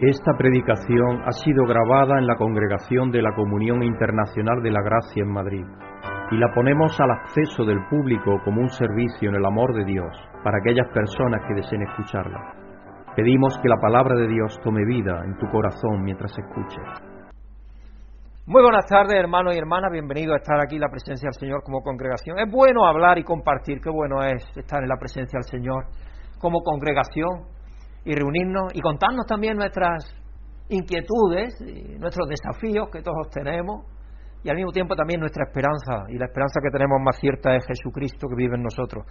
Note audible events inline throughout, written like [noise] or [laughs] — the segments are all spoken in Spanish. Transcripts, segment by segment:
Esta predicación ha sido grabada en la Congregación de la Comunión Internacional de la Gracia en Madrid y la ponemos al acceso del público como un servicio en el amor de Dios para aquellas personas que deseen escucharla. Pedimos que la palabra de Dios tome vida en tu corazón mientras escuches. Muy buenas tardes, hermanos y hermanas. Bienvenidos a estar aquí en la presencia del Señor como congregación. Es bueno hablar y compartir. Qué bueno es estar en la presencia del Señor como congregación y reunirnos y contarnos también nuestras inquietudes y nuestros desafíos que todos tenemos y al mismo tiempo también nuestra esperanza y la esperanza que tenemos más cierta es Jesucristo que vive en nosotros.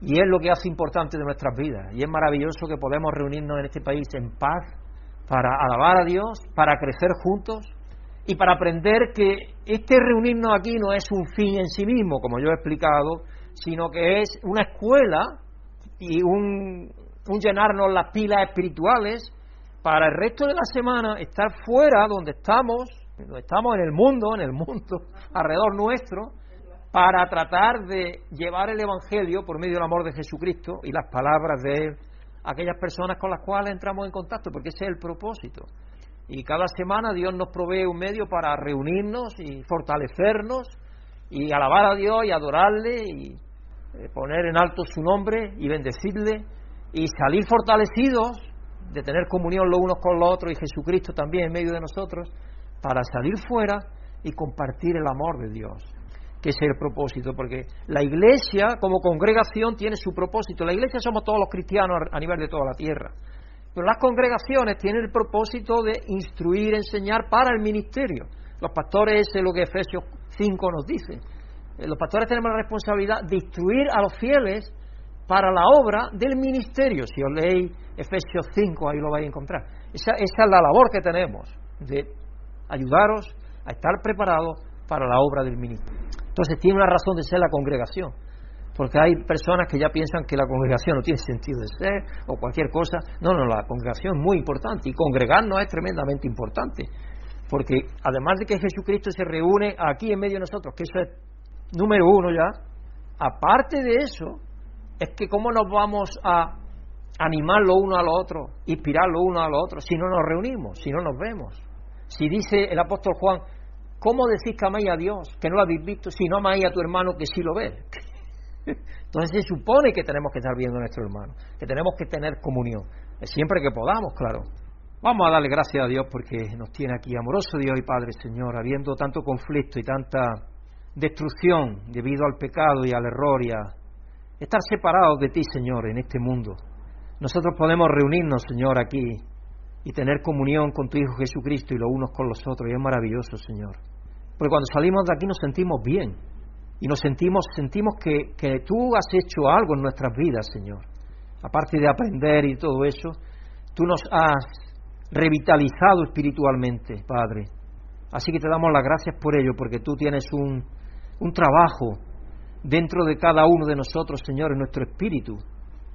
Y es lo que hace importante de nuestras vidas. Y es maravilloso que podemos reunirnos en este país en paz para alabar a Dios, para crecer juntos y para aprender que este reunirnos aquí no es un fin en sí mismo, como yo he explicado, sino que es una escuela y un, llenarnos las pilas espirituales para el resto de la semana estar fuera donde estamos, donde estamos en el mundo, en el mundo [laughs] alrededor nuestro, para tratar de llevar el Evangelio por medio del amor de Jesucristo y las palabras de aquellas personas con las cuales entramos en contacto, porque ese es el propósito. Y cada semana Dios nos provee un medio para reunirnos y fortalecernos y alabar a Dios y adorarle y eh, poner en alto su nombre y bendecirle y salir fortalecidos de tener comunión los unos con los otros y Jesucristo también en medio de nosotros para salir fuera y compartir el amor de Dios, que es el propósito, porque la iglesia como congregación tiene su propósito. La iglesia somos todos los cristianos a nivel de toda la tierra. Pero las congregaciones tienen el propósito de instruir, enseñar para el ministerio. Los pastores, es lo que Efesios 5 nos dice. Eh, los pastores tenemos la responsabilidad de instruir a los fieles para la obra del ministerio. Si os leéis Efesios 5, ahí lo vais a encontrar. Esa, esa es la labor que tenemos, de ayudaros a estar preparados para la obra del ministerio. Entonces tiene una razón de ser la congregación porque hay personas que ya piensan que la congregación no tiene sentido de ser o cualquier cosa. No, no, la congregación es muy importante y congregarnos es tremendamente importante, porque además de que Jesucristo se reúne aquí en medio de nosotros, que eso es número uno ya, aparte de eso, es que cómo nos vamos a animar lo uno a lo otro, inspirar lo uno a lo otro, si no nos reunimos, si no nos vemos. Si dice el apóstol Juan, ¿cómo decís que amáis a Dios, que no lo habéis visto, si no amáis a tu hermano que sí lo ves? [laughs] Entonces se supone que tenemos que estar viendo a nuestro hermano, que tenemos que tener comunión, siempre que podamos, claro. Vamos a darle gracias a Dios porque nos tiene aquí, amoroso Dios y Padre Señor, habiendo tanto conflicto y tanta destrucción debido al pecado y al error y a estar separados de ti, Señor, en este mundo. Nosotros podemos reunirnos, Señor, aquí y tener comunión con tu Hijo Jesucristo y los unos con los otros, y es maravilloso, Señor. Porque cuando salimos de aquí nos sentimos bien, y nos sentimos, sentimos que, que tú has hecho algo en nuestras vidas, Señor. Aparte de aprender y todo eso, tú nos has revitalizado espiritualmente, Padre. Así que te damos las gracias por ello, porque tú tienes un, un trabajo dentro de cada uno de nosotros, Señor, en nuestro espíritu.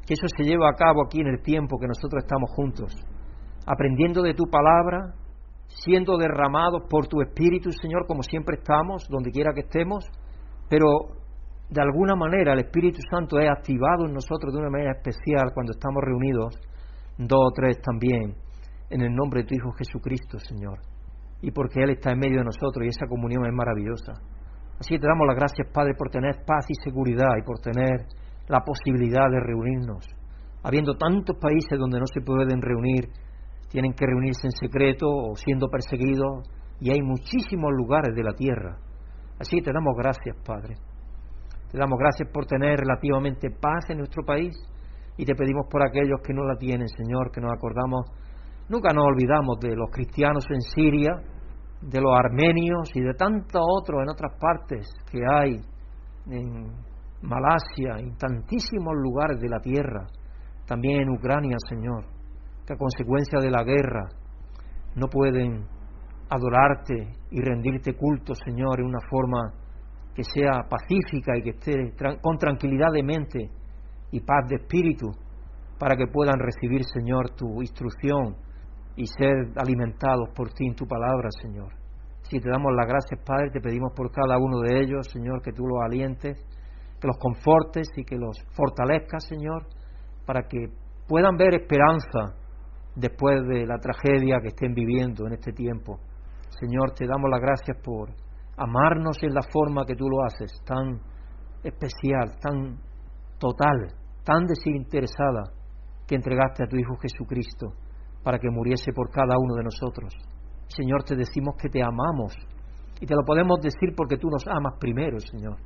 Que eso se lleva a cabo aquí en el tiempo que nosotros estamos juntos, aprendiendo de tu palabra, siendo derramados por tu espíritu, Señor, como siempre estamos, donde quiera que estemos pero de alguna manera el Espíritu Santo es activado en nosotros de una manera especial cuando estamos reunidos, dos o tres también, en el nombre de tu Hijo Jesucristo, Señor. Y porque Él está en medio de nosotros y esa comunión es maravillosa. Así que te damos las gracias, Padre, por tener paz y seguridad y por tener la posibilidad de reunirnos. Habiendo tantos países donde no se pueden reunir, tienen que reunirse en secreto o siendo perseguidos, y hay muchísimos lugares de la tierra Así te damos gracias, Padre. Te damos gracias por tener relativamente paz en nuestro país y te pedimos por aquellos que no la tienen, Señor, que nos acordamos, nunca nos olvidamos de los cristianos en Siria, de los armenios y de tantos otros en otras partes que hay, en Malasia, en tantísimos lugares de la tierra, también en Ucrania, Señor, que a consecuencia de la guerra no pueden adorarte y rendirte culto, Señor, en una forma que sea pacífica y que esté con tranquilidad de mente y paz de espíritu, para que puedan recibir, Señor, tu instrucción y ser alimentados por ti en tu palabra, Señor. Si te damos las gracias, Padre, te pedimos por cada uno de ellos, Señor, que tú los alientes, que los confortes y que los fortalezcas, Señor, para que puedan ver esperanza después de la tragedia que estén viviendo en este tiempo. Señor, te damos las gracias por amarnos en la forma que tú lo haces, tan especial, tan total, tan desinteresada, que entregaste a tu Hijo Jesucristo para que muriese por cada uno de nosotros. Señor, te decimos que te amamos y te lo podemos decir porque tú nos amas primero, Señor.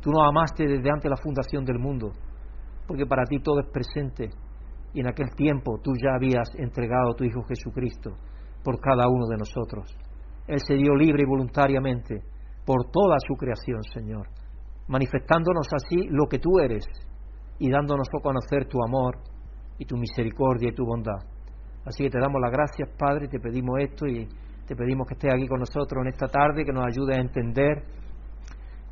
Tú nos amaste desde antes la fundación del mundo, porque para ti todo es presente y en aquel tiempo tú ya habías entregado a tu Hijo Jesucristo por cada uno de nosotros. Él se dio libre y voluntariamente por toda su creación, Señor, manifestándonos así lo que tú eres y dándonos a conocer tu amor y tu misericordia y tu bondad. Así que te damos las gracias, Padre, y te pedimos esto y te pedimos que estés aquí con nosotros en esta tarde, que nos ayude a entender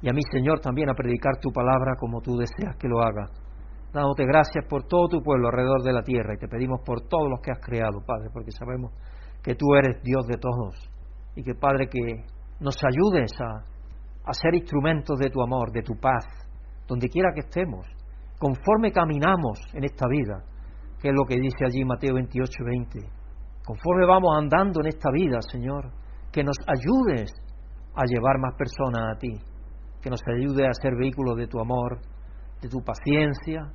y a mí, Señor, también a predicar tu palabra como tú deseas que lo haga. Dándote gracias por todo tu pueblo alrededor de la tierra y te pedimos por todos los que has creado, Padre, porque sabemos que tú eres Dios de todos y que, Padre, que nos ayudes a, a ser instrumentos de tu amor, de tu paz, donde quiera que estemos, conforme caminamos en esta vida, que es lo que dice allí Mateo 28, 20. Conforme vamos andando en esta vida, Señor, que nos ayudes a llevar más personas a ti, que nos ayude a ser vehículos de tu amor, de tu paciencia,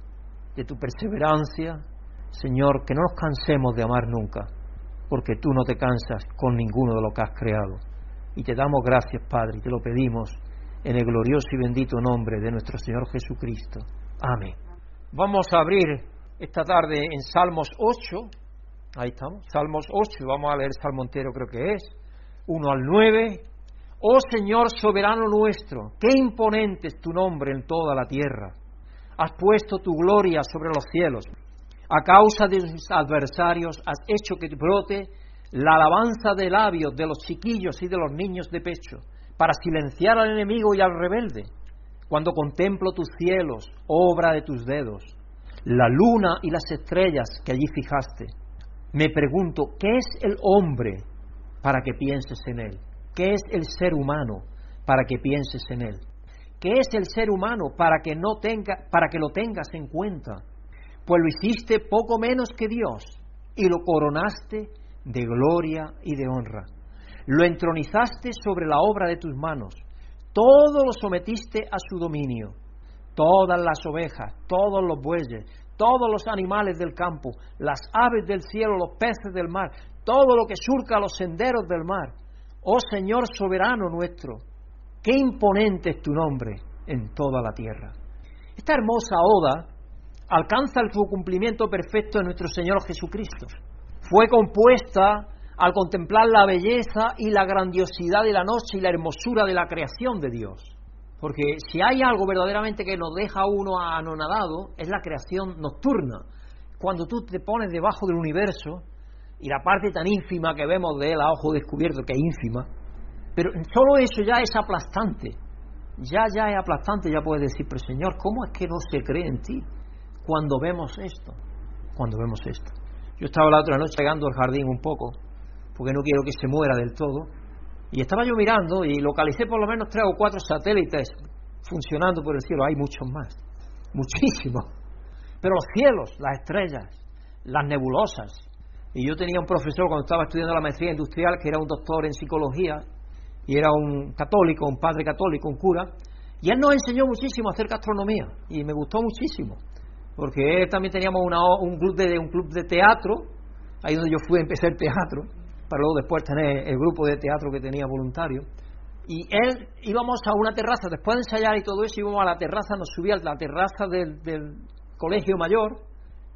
de tu perseverancia. Señor, que no nos cansemos de amar nunca, porque tú no te cansas con ninguno de lo que has creado. Y te damos gracias, Padre, y te lo pedimos en el glorioso y bendito nombre de nuestro Señor Jesucristo. Amén. Vamos a abrir esta tarde en Salmos 8. Ahí estamos, Salmos 8. Vamos a leer Salmo entero, creo que es. 1 al 9. Oh Señor soberano nuestro, qué imponente es tu nombre en toda la tierra. Has puesto tu gloria sobre los cielos. A causa de tus adversarios has hecho que brote la alabanza de labios de los chiquillos y de los niños de pecho, para silenciar al enemigo y al rebelde. Cuando contemplo tus cielos, obra de tus dedos, la luna y las estrellas que allí fijaste, me pregunto, ¿qué es el hombre para que pienses en él? ¿Qué es el ser humano para que pienses en él? ¿Qué es el ser humano para que no tenga, para que lo tengas en cuenta? Pues lo hiciste poco menos que Dios y lo coronaste de gloria y de honra. Lo entronizaste sobre la obra de tus manos todo lo sometiste a su dominio, todas las ovejas, todos los bueyes, todos los animales del campo, las aves del cielo, los peces del mar, todo lo que surca los senderos del mar. Oh Señor soberano nuestro, qué imponente es tu nombre en toda la tierra. Esta hermosa oda alcanza su cumplimiento perfecto en nuestro Señor Jesucristo. Fue compuesta al contemplar la belleza y la grandiosidad de la noche y la hermosura de la creación de Dios. Porque si hay algo verdaderamente que nos deja uno anonadado, es la creación nocturna. Cuando tú te pones debajo del universo y la parte tan ínfima que vemos de él a ojo descubierto, que es ínfima, pero solo eso ya es aplastante. Ya, ya es aplastante, ya puedes decir, pero Señor, ¿cómo es que no se cree en ti cuando vemos esto? Cuando vemos esto. Yo estaba la otra noche llegando al jardín un poco porque no quiero que se muera del todo. Y estaba yo mirando y localicé por lo menos tres o cuatro satélites funcionando por el cielo. Hay muchos más, muchísimos. Pero los cielos, las estrellas, las nebulosas. Y yo tenía un profesor cuando estaba estudiando la maestría industrial que era un doctor en psicología y era un católico, un padre católico, un cura. Y él nos enseñó muchísimo acerca de astronomía y me gustó muchísimo. Porque también teníamos un, club de, un club de teatro, ahí donde yo fui a empezar el teatro para luego después tener el grupo de teatro que tenía voluntario. Y él íbamos a una terraza, después de ensayar y todo eso, íbamos a la terraza, nos subía a la terraza del, colegio mayor,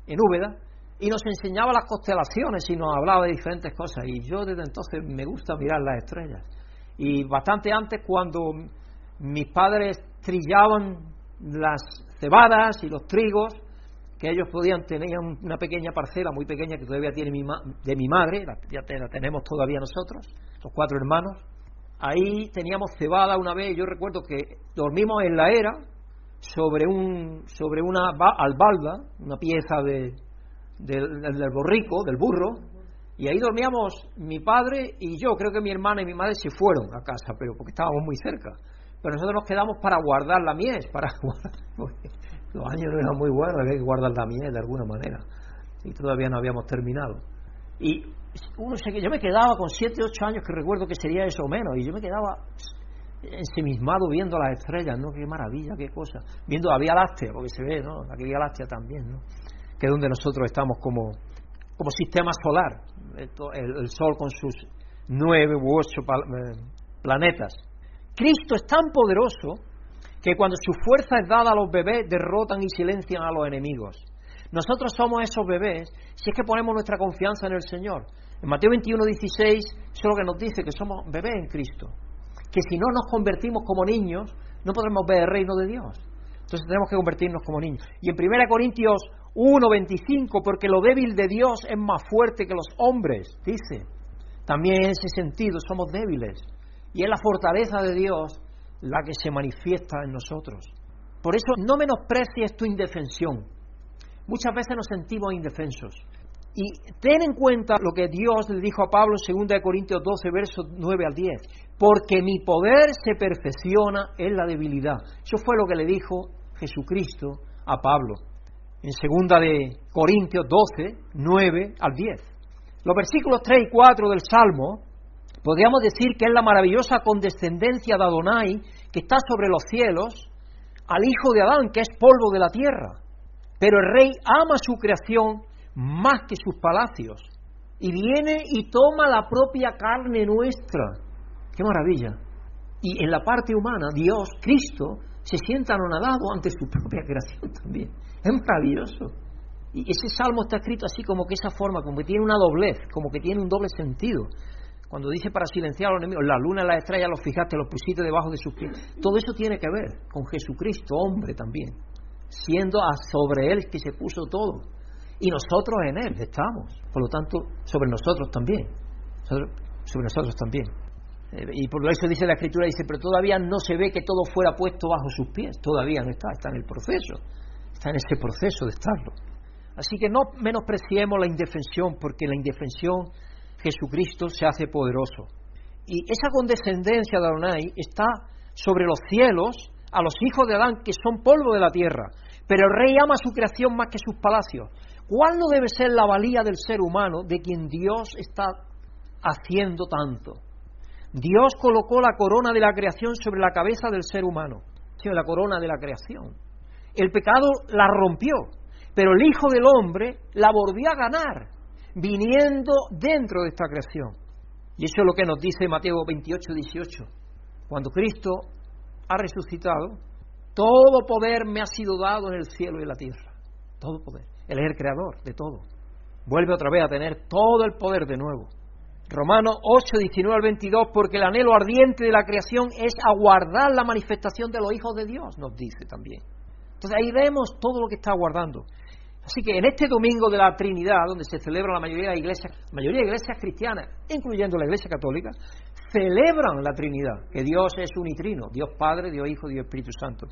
en Úbeda, y nos enseñaba las constelaciones y nos hablaba de diferentes cosas. Y yo desde entonces me gusta mirar las estrellas. Y bastante antes, cuando mis padres trillaban las cebadas y los trigos, que ellos podían tener una pequeña parcela muy pequeña que todavía tiene mi de mi madre, ya la tenemos todavía nosotros, los cuatro hermanos. Ahí teníamos cebada una vez, yo recuerdo que dormimos en la era sobre un sobre una albalda, una pieza de, del, del borrico, del burro, y ahí dormíamos mi padre y yo, creo que mi hermana y mi madre se fueron a casa, pero porque estábamos muy cerca. Pero nosotros nos quedamos para guardar la mies, para [laughs] los años no eran muy buenos, había que guardar la miel de alguna manera. Y todavía no habíamos terminado. Y uno se, yo me quedaba con 7, 8 años, que recuerdo que sería eso o menos, y yo me quedaba ensimismado viendo las estrellas, ¿no? Qué maravilla, qué cosa. Viendo la Vía Láctea, porque se ve, ¿no? La Vía Láctea también, ¿no? Que es donde nosotros estamos como, como sistema solar, el, Sol con sus nueve u ocho eh, planetas. Cristo es tan poderoso que cuando su fuerza es dada a los bebés, derrotan y silencian a los enemigos. Nosotros somos esos bebés si es que ponemos nuestra confianza en el Señor. En Mateo 21, 16, eso es lo que nos dice, que somos bebés en Cristo. Que si no nos convertimos como niños, no podremos ver el reino de Dios. Entonces tenemos que convertirnos como niños. Y en 1 Corintios 1, 25, porque lo débil de Dios es más fuerte que los hombres, dice. También en ese sentido somos débiles. Y es la fortaleza de Dios la que se manifiesta en nosotros. Por eso no menosprecies tu indefensión. Muchas veces nos sentimos indefensos. Y ten en cuenta lo que Dios le dijo a Pablo en 2 Corintios 12, versos 9 al 10. Porque mi poder se perfecciona en la debilidad. Eso fue lo que le dijo Jesucristo a Pablo. En 2 de Corintios 12, 9 al 10. Los versículos 3 y 4 del Salmo Podríamos decir que es la maravillosa condescendencia de Adonai que está sobre los cielos al hijo de Adán, que es polvo de la tierra. Pero el rey ama su creación más que sus palacios y viene y toma la propia carne nuestra. ¡Qué maravilla! Y en la parte humana, Dios, Cristo, se sienta anonadado ante su propia creación también. Es maravilloso. Y ese salmo está escrito así como que esa forma, como que tiene una doblez, como que tiene un doble sentido. Cuando dice para silenciar a los enemigos, la luna y la estrella los fijaste, los pusiste debajo de sus pies. Todo eso tiene que ver con Jesucristo, hombre también, siendo sobre él que se puso todo. Y nosotros en él estamos. Por lo tanto, sobre nosotros también. Sobre, nosotros también. Eh, y por eso dice la Escritura, dice, pero todavía no se ve que todo fuera puesto bajo sus pies. Todavía no está, está en el proceso. Está en ese proceso de estarlo. Así que no menospreciemos la indefensión, porque la indefensión Jesucristo se hace poderoso. Y esa condescendencia de Adonai está sobre los cielos a los hijos de Adán, que son polvo de la tierra. Pero el rey ama su creación más que sus palacios. ¿Cuál no debe ser la valía del ser humano de quien Dios está haciendo tanto? Dios colocó la corona de la creación sobre la cabeza del ser humano, sobre la corona de la creación. El pecado la rompió, pero el Hijo del Hombre la volvió a ganar viniendo dentro de esta creación. Y eso es lo que nos dice Mateo 28, 18. Cuando Cristo ha resucitado, todo poder me ha sido dado en el cielo y en la tierra. Todo poder. Él es el creador de todo. Vuelve otra vez a tener todo el poder de nuevo. Romanos 8, 19 al 22, porque el anhelo ardiente de la creación es aguardar la manifestación de los hijos de Dios, nos dice también. Entonces ahí vemos todo lo que está aguardando. Así que en este domingo de la Trinidad, donde se celebra la mayoría de iglesias, mayoría de iglesias cristianas, incluyendo la Iglesia Católica, celebran la Trinidad, que Dios es unitrino, Dios Padre, Dios Hijo, Dios Espíritu Santo.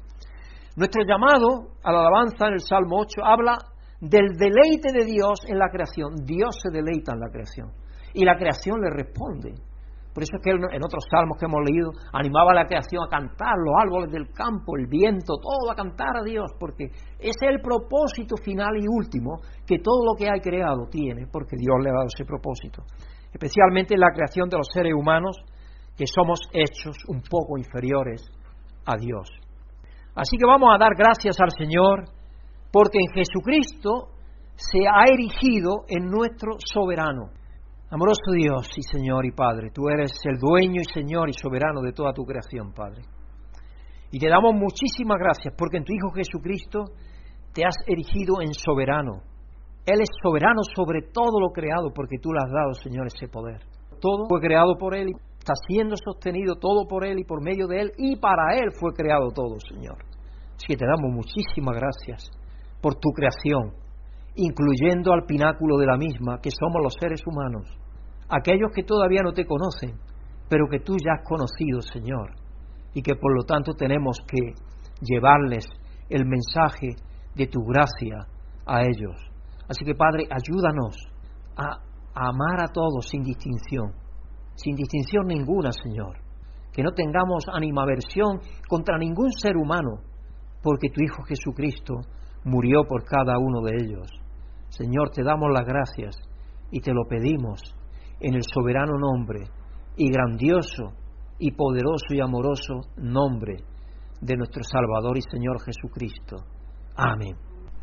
Nuestro llamado a la alabanza en el Salmo 8 habla del deleite de Dios en la creación. Dios se deleita en la creación y la creación le responde. Por eso es que en otros salmos que hemos leído animaba a la creación a cantar, los árboles del campo, el viento, todo a cantar a Dios, porque ese es el propósito final y último que todo lo que hay creado tiene, porque Dios le ha dado ese propósito. Especialmente en la creación de los seres humanos, que somos hechos un poco inferiores a Dios. Así que vamos a dar gracias al Señor, porque en Jesucristo se ha erigido en nuestro soberano. Amoroso Dios y Señor y Padre, tú eres el dueño y Señor y soberano de toda tu creación, Padre. Y te damos muchísimas gracias porque en tu Hijo Jesucristo te has erigido en soberano. Él es soberano sobre todo lo creado porque tú le has dado, Señor, ese poder. Todo fue creado por Él y está siendo sostenido todo por Él y por medio de Él y para Él fue creado todo, Señor. Así que te damos muchísimas gracias por tu creación, incluyendo al pináculo de la misma, que somos los seres humanos, aquellos que todavía no te conocen, pero que tú ya has conocido, Señor, y que por lo tanto tenemos que llevarles el mensaje de tu gracia a ellos. Así que Padre, ayúdanos a, amar a todos sin distinción, sin distinción ninguna, Señor. Que no tengamos animaversión contra ningún ser humano, porque tu Hijo Jesucristo murió por cada uno de ellos. Señor, te damos las gracias Y te lo pedimos en el soberano nombre y grandioso y poderoso y amoroso nombre de nuestro Salvador y Señor Jesucristo. Amén.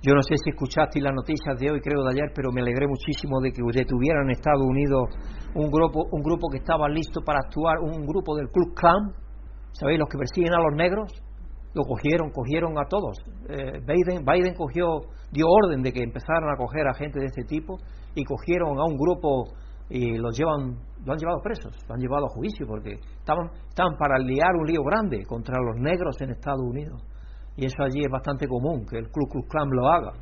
Yo no sé si escuchaste las noticias de hoy, creo de ayer, pero me alegré muchísimo de que detuvieran en Estados Unidos un grupo, un grupo que estaba listo para actuar, un grupo del Club Klan, ¿sabéis? Los que persiguen a los negros, lo cogieron, cogieron a todos. Eh, Biden, Biden cogió, dio orden de que empezaran a coger a gente de este tipo y cogieron a un grupo y los llevan, lo han llevado presos, lo han llevado a juicio porque estaban, estaban para liar un lío grande contra los negros en Estados Unidos. Y eso allí es bastante común, que el Ku Klux Klan lo haga.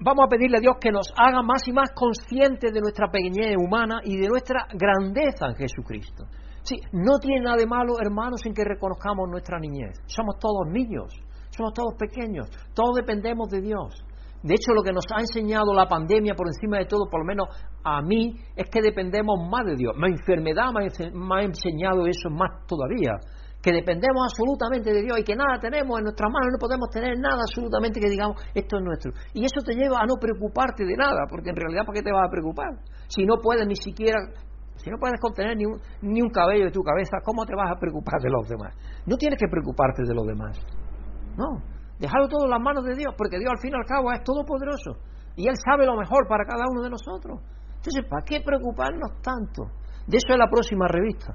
Vamos a pedirle a Dios que nos haga más y más conscientes de nuestra pequeñez humana y de nuestra grandeza en Jesucristo. Sí, no tiene nada de malo, hermanos, en que reconozcamos nuestra niñez. Somos todos niños, somos todos pequeños, todos dependemos de Dios. De hecho, lo que nos ha enseñado la pandemia por encima de todo, por lo menos a mí, es que dependemos más de Dios. La enfermedad me ha enseñado eso más todavía que dependemos absolutamente de Dios y que nada tenemos en nuestras manos, no podemos tener nada absolutamente que digamos esto es nuestro. Y eso te lleva a no preocuparte de nada, porque en realidad ¿para qué te vas a preocupar? Si no puedes ni siquiera, si no puedes contener ni un, ni un cabello de tu cabeza, ¿cómo te vas a preocupar de los demás? No tienes que preocuparte de los demás. No, dejarlo todo en las manos de Dios, porque Dios al fin y al cabo es todopoderoso y Él sabe lo mejor para cada uno de nosotros. Entonces, ¿para qué preocuparnos tanto? De eso es la próxima revista.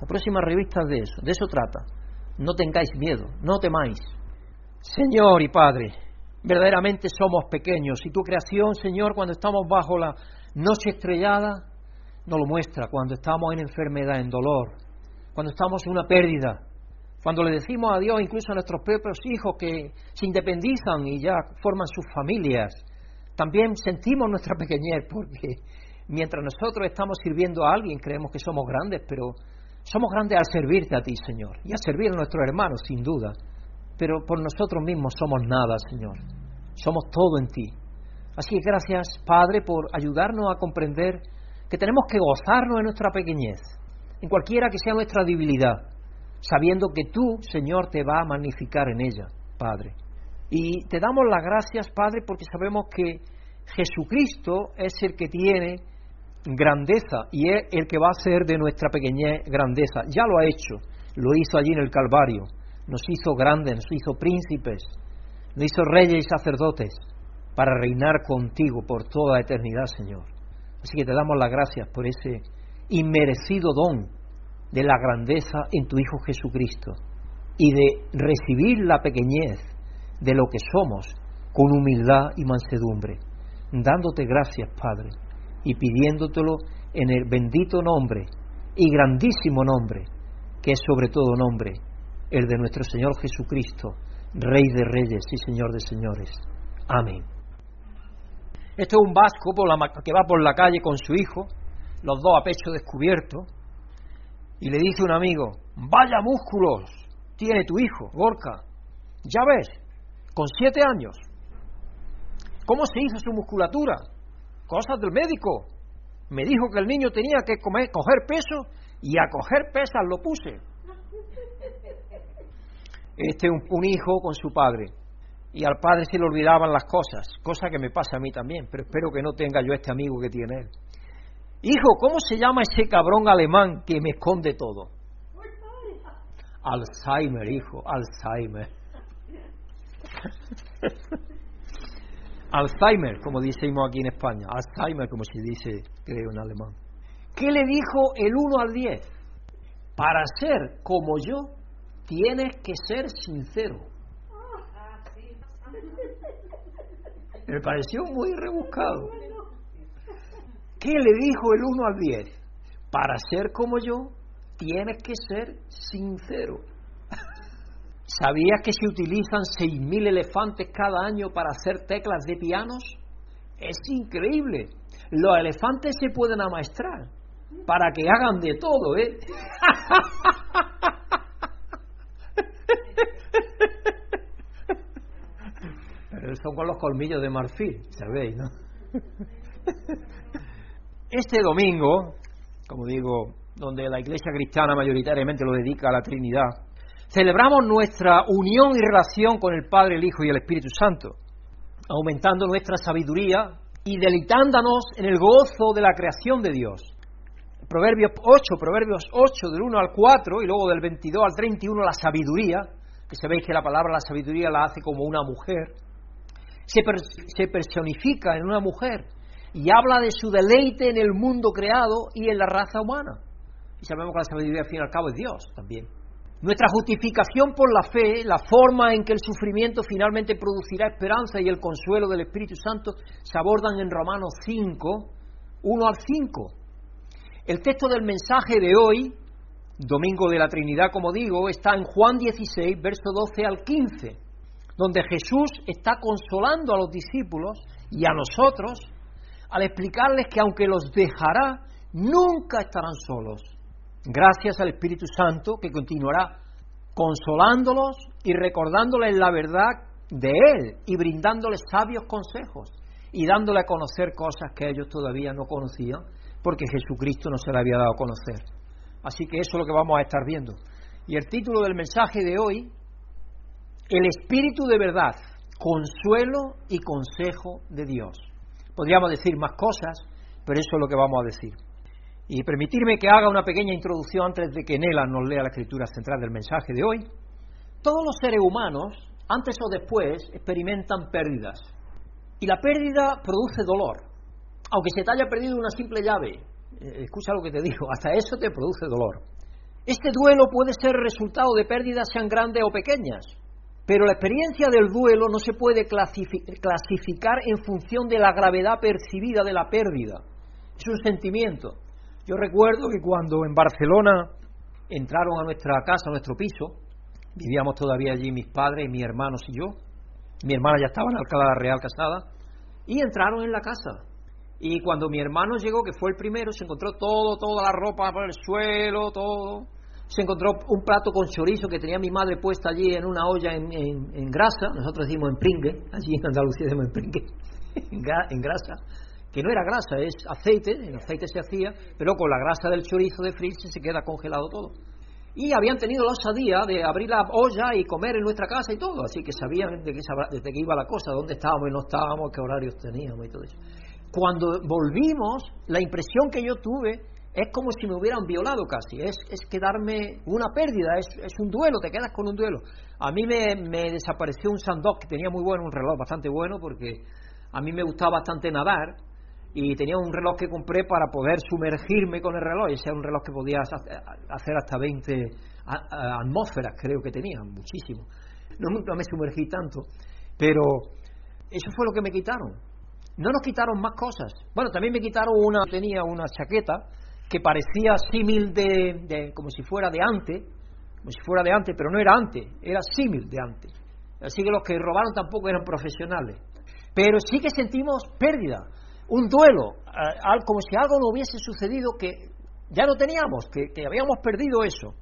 La próxima revista es de eso, de eso trata. No tengáis miedo, no temáis. Señor y Padre, verdaderamente somos pequeños y tu creación, Señor, cuando estamos bajo la noche estrellada, nos lo muestra cuando estamos en enfermedad, en dolor, cuando estamos en una pérdida, cuando le decimos a Dios, incluso a nuestros propios hijos que se independizan y ya forman sus familias, también sentimos nuestra [laughs] pequeñez porque mientras nosotros estamos sirviendo a alguien creemos que somos grandes, pero somos grandes al servirte a ti, Señor, y a servir a nuestros hermanos, sin duda. Pero por nosotros mismos somos nada, Señor. Somos todo en ti. Así que gracias, Padre, por ayudarnos a comprender que tenemos que gozarnos de nuestra pequeñez, en cualquiera que sea nuestra debilidad, sabiendo que tú, Señor, te va a magnificar en ella, Padre. Y te damos las gracias, Padre, porque sabemos que Jesucristo es el que tiene grandeza y es el que va a ser de nuestra pequeñez grandeza. Ya lo ha hecho, lo hizo allí en el Calvario, nos hizo grandes, nos hizo príncipes, nos hizo reyes y sacerdotes para reinar contigo por toda eternidad, Señor. Así que te damos las gracias por ese inmerecido don de la grandeza en tu Hijo Jesucristo y de recibir la pequeñez de lo que somos con humildad y mansedumbre, dándote gracias, Padre y pidiéndotelo en el bendito nombre y grandísimo nombre, que es sobre todo nombre, el de nuestro Señor Jesucristo, Rey de Reyes y Señor de Señores. Amén. Este es un vasco que va por la calle con su hijo, los dos a pecho descubierto, y le dice un amigo, vaya músculos tiene tu hijo, Gorka, ya ves, con siete años. ¿Cómo se hizo su musculatura? cosas del médico. Me dijo que el niño tenía que comer, coger peso y a coger pesas lo puse. Este un, un hijo con su padre. Y al padre se le olvidaban las cosas, cosa que me pasa a mí también, pero espero que no tenga yo este amigo que tiene él. Hijo, ¿cómo se llama ese cabrón alemán que me esconde todo? Alzheimer, hijo, Alzheimer. [laughs] Alzheimer, como decimos aquí en España, Alzheimer, como se dice, creo, en alemán. ¿Qué le dijo el 1 al 10? Para ser como yo, tienes que ser sincero. Me pareció muy rebuscado. ¿Qué le dijo el 1 al 10? Para ser como yo, tienes que ser sincero. [laughs] ¿Sabías que se utilizan 6.000 elefantes cada año para hacer teclas de pianos? Es increíble. Los elefantes se pueden amaestrar para que hagan de todo, ¿eh? [laughs] Son con los colmillos de marfil, ¿sabéis, no? [laughs] Este domingo, como digo, donde la iglesia cristiana mayoritariamente lo dedica a la Trinidad, Celebramos nuestra unión y relación con el Padre, el Hijo y el Espíritu Santo, aumentando nuestra sabiduría y deleitándonos en el gozo de la creación de Dios. Proverbios 8, Proverbios 8 del 1 al 4 y luego del 22 al 31 la sabiduría, que sabéis que la palabra la sabiduría la hace como una mujer, se, se personifica en una mujer y habla de su deleite en el mundo creado y en la raza humana. Y sabemos que la sabiduría al fin y al cabo es Dios también. Nuestra justificación por la fe, la forma en que el sufrimiento finalmente producirá esperanza y el consuelo del Espíritu Santo se abordan en Romanos 5, 1 al 5. El texto del mensaje de hoy, Domingo de la Trinidad, como digo, está en Juan 16, verso 12 al 15, donde Jesús está consolando a los discípulos y a nosotros al explicarles que aunque los dejará, nunca estarán solos gracias al Espíritu Santo que continuará consolándolos y recordándoles la verdad de Él y brindándoles sabios consejos y dándole a conocer cosas que ellos todavía no conocían porque Jesucristo no se le había dado a conocer. Así que eso es lo que vamos a estar viendo. Y el título del mensaje de hoy, El Espíritu de verdad, consuelo y consejo de Dios. Podríamos decir más cosas, pero eso es lo que vamos a decir. Y permitirme que haga una pequeña introducción antes de que Nela nos lea la escritura central del mensaje de hoy. Todos los seres humanos, antes o después, experimentan pérdidas. Y la pérdida produce dolor. Aunque se te haya perdido una simple llave, eh, escucha lo que te digo, hasta eso te produce dolor. Este duelo puede ser resultado de pérdidas sean grandes o pequeñas, pero la experiencia del duelo no se puede clasificar en función de la gravedad percibida de la pérdida. Es un sentimiento. Yo recuerdo que cuando en Barcelona entraron a nuestra casa, a nuestro piso, vivíamos todavía allí mis padres, mis hermanos y yo. Mi hermana ya estaba en Alcalá Real casada y entraron en la casa. Y cuando mi hermano llegó, que fue el primero, se encontró todo, toda la ropa por el suelo, todo. Se encontró un plato con chorizo que tenía mi madre puesta allí en una olla en, grasa. Nosotros decimos en pringue, allí en Andalucía decimos [laughs] en pringue, en grasa que no era grasa, es aceite, el aceite se hacía, pero con la grasa del chorizo de fritz se queda congelado todo. Y habían tenido la osadía de abrir la olla y comer en nuestra casa y todo, así que sabían de qué, desde qué iba la cosa, dónde estábamos y no estábamos, qué horarios teníamos y todo eso. Cuando volvimos, la impresión que yo tuve es como si me hubieran violado casi, es, es quedarme una pérdida, es, es, un duelo, te quedas con un duelo. A mí me, me desapareció un sandok que tenía muy bueno, un reloj bastante bueno, porque a mí me gustaba bastante nadar y tenía un reloj que compré para poder sumergirme con el reloj. Ese era un reloj que podía hacer hasta 20 atmósferas, creo que tenía, muchísimo. No, nunca me sumergí tanto, pero eso fue lo que me quitaron. No nos quitaron más cosas. Bueno, también me quitaron una, tenía una chaqueta que parecía símil de, como si fuera de antes, como si fuera de antes, pero no era antes, era símil de antes. Así que los que robaron tampoco eran profesionales. Pero sí que sentimos pérdida un duelo, como si algo no hubiese sucedido que ya no teníamos, que, habíamos perdido eso.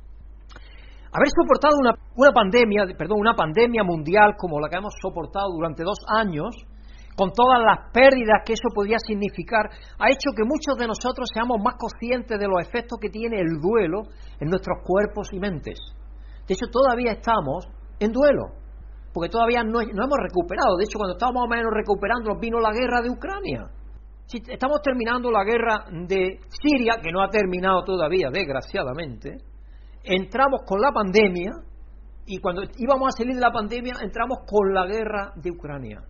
Haber soportado una, una, pandemia, perdón, una pandemia mundial como la que hemos soportado durante dos años, con todas las pérdidas que eso podía significar, ha hecho que muchos de nosotros seamos más conscientes de los efectos que tiene el duelo en nuestros cuerpos y mentes. De hecho, todavía estamos en duelo, porque todavía no, hemos recuperado. De hecho, cuando estábamos más o menos recuperando, vino la guerra de Ucrania. Si estamos terminando la guerra de Siria, que no ha terminado todavía, desgraciadamente, entramos con la pandemia y cuando íbamos a salir de la pandemia entramos con la guerra de Ucrania,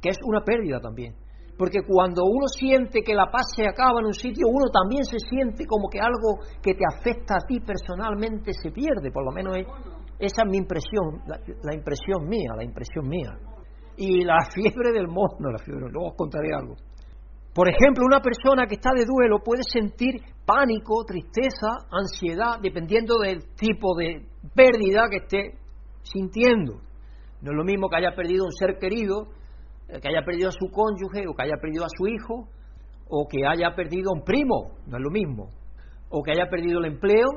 que es una pérdida también. Porque cuando uno siente que la paz se acaba en un sitio, uno también se siente como que algo que te afecta a ti personalmente se pierde, por lo menos esa es mi impresión, la, impresión mía, la impresión mía. Y la [laughs] fiebre del mono, la fiebre, luego os contaré algo. Por ejemplo, una persona que está de duelo puede sentir pánico, tristeza, ansiedad, dependiendo del tipo de pérdida que esté sintiendo. No es lo mismo que haya perdido un ser querido, que haya perdido a su cónyuge, o que haya perdido a su hijo, o que haya perdido a un primo, no es lo mismo. O que haya perdido el empleo,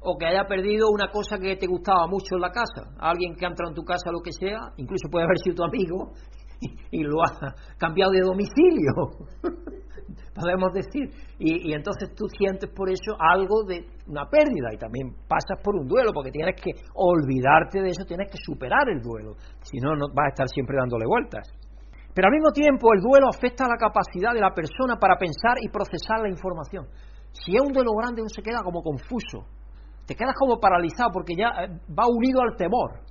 o que haya perdido una cosa que te gustaba mucho en la casa. Alguien que ha entrado en tu casa, lo que sea, incluso puede haber sido tu amigo, [laughs] y, lo ha cambiado de domicilio, [laughs] podemos decir. Y, entonces tú sientes por eso algo de una pérdida y también pasas por un duelo, porque tienes que olvidarte de eso, tienes que superar el duelo, si no, no vas a estar siempre dándole vueltas. Pero al mismo tiempo el duelo afecta a la capacidad de la persona para pensar y procesar la información. Si es un duelo grande uno se queda como confuso, te quedas como paralizado porque ya eh, va unido al temor.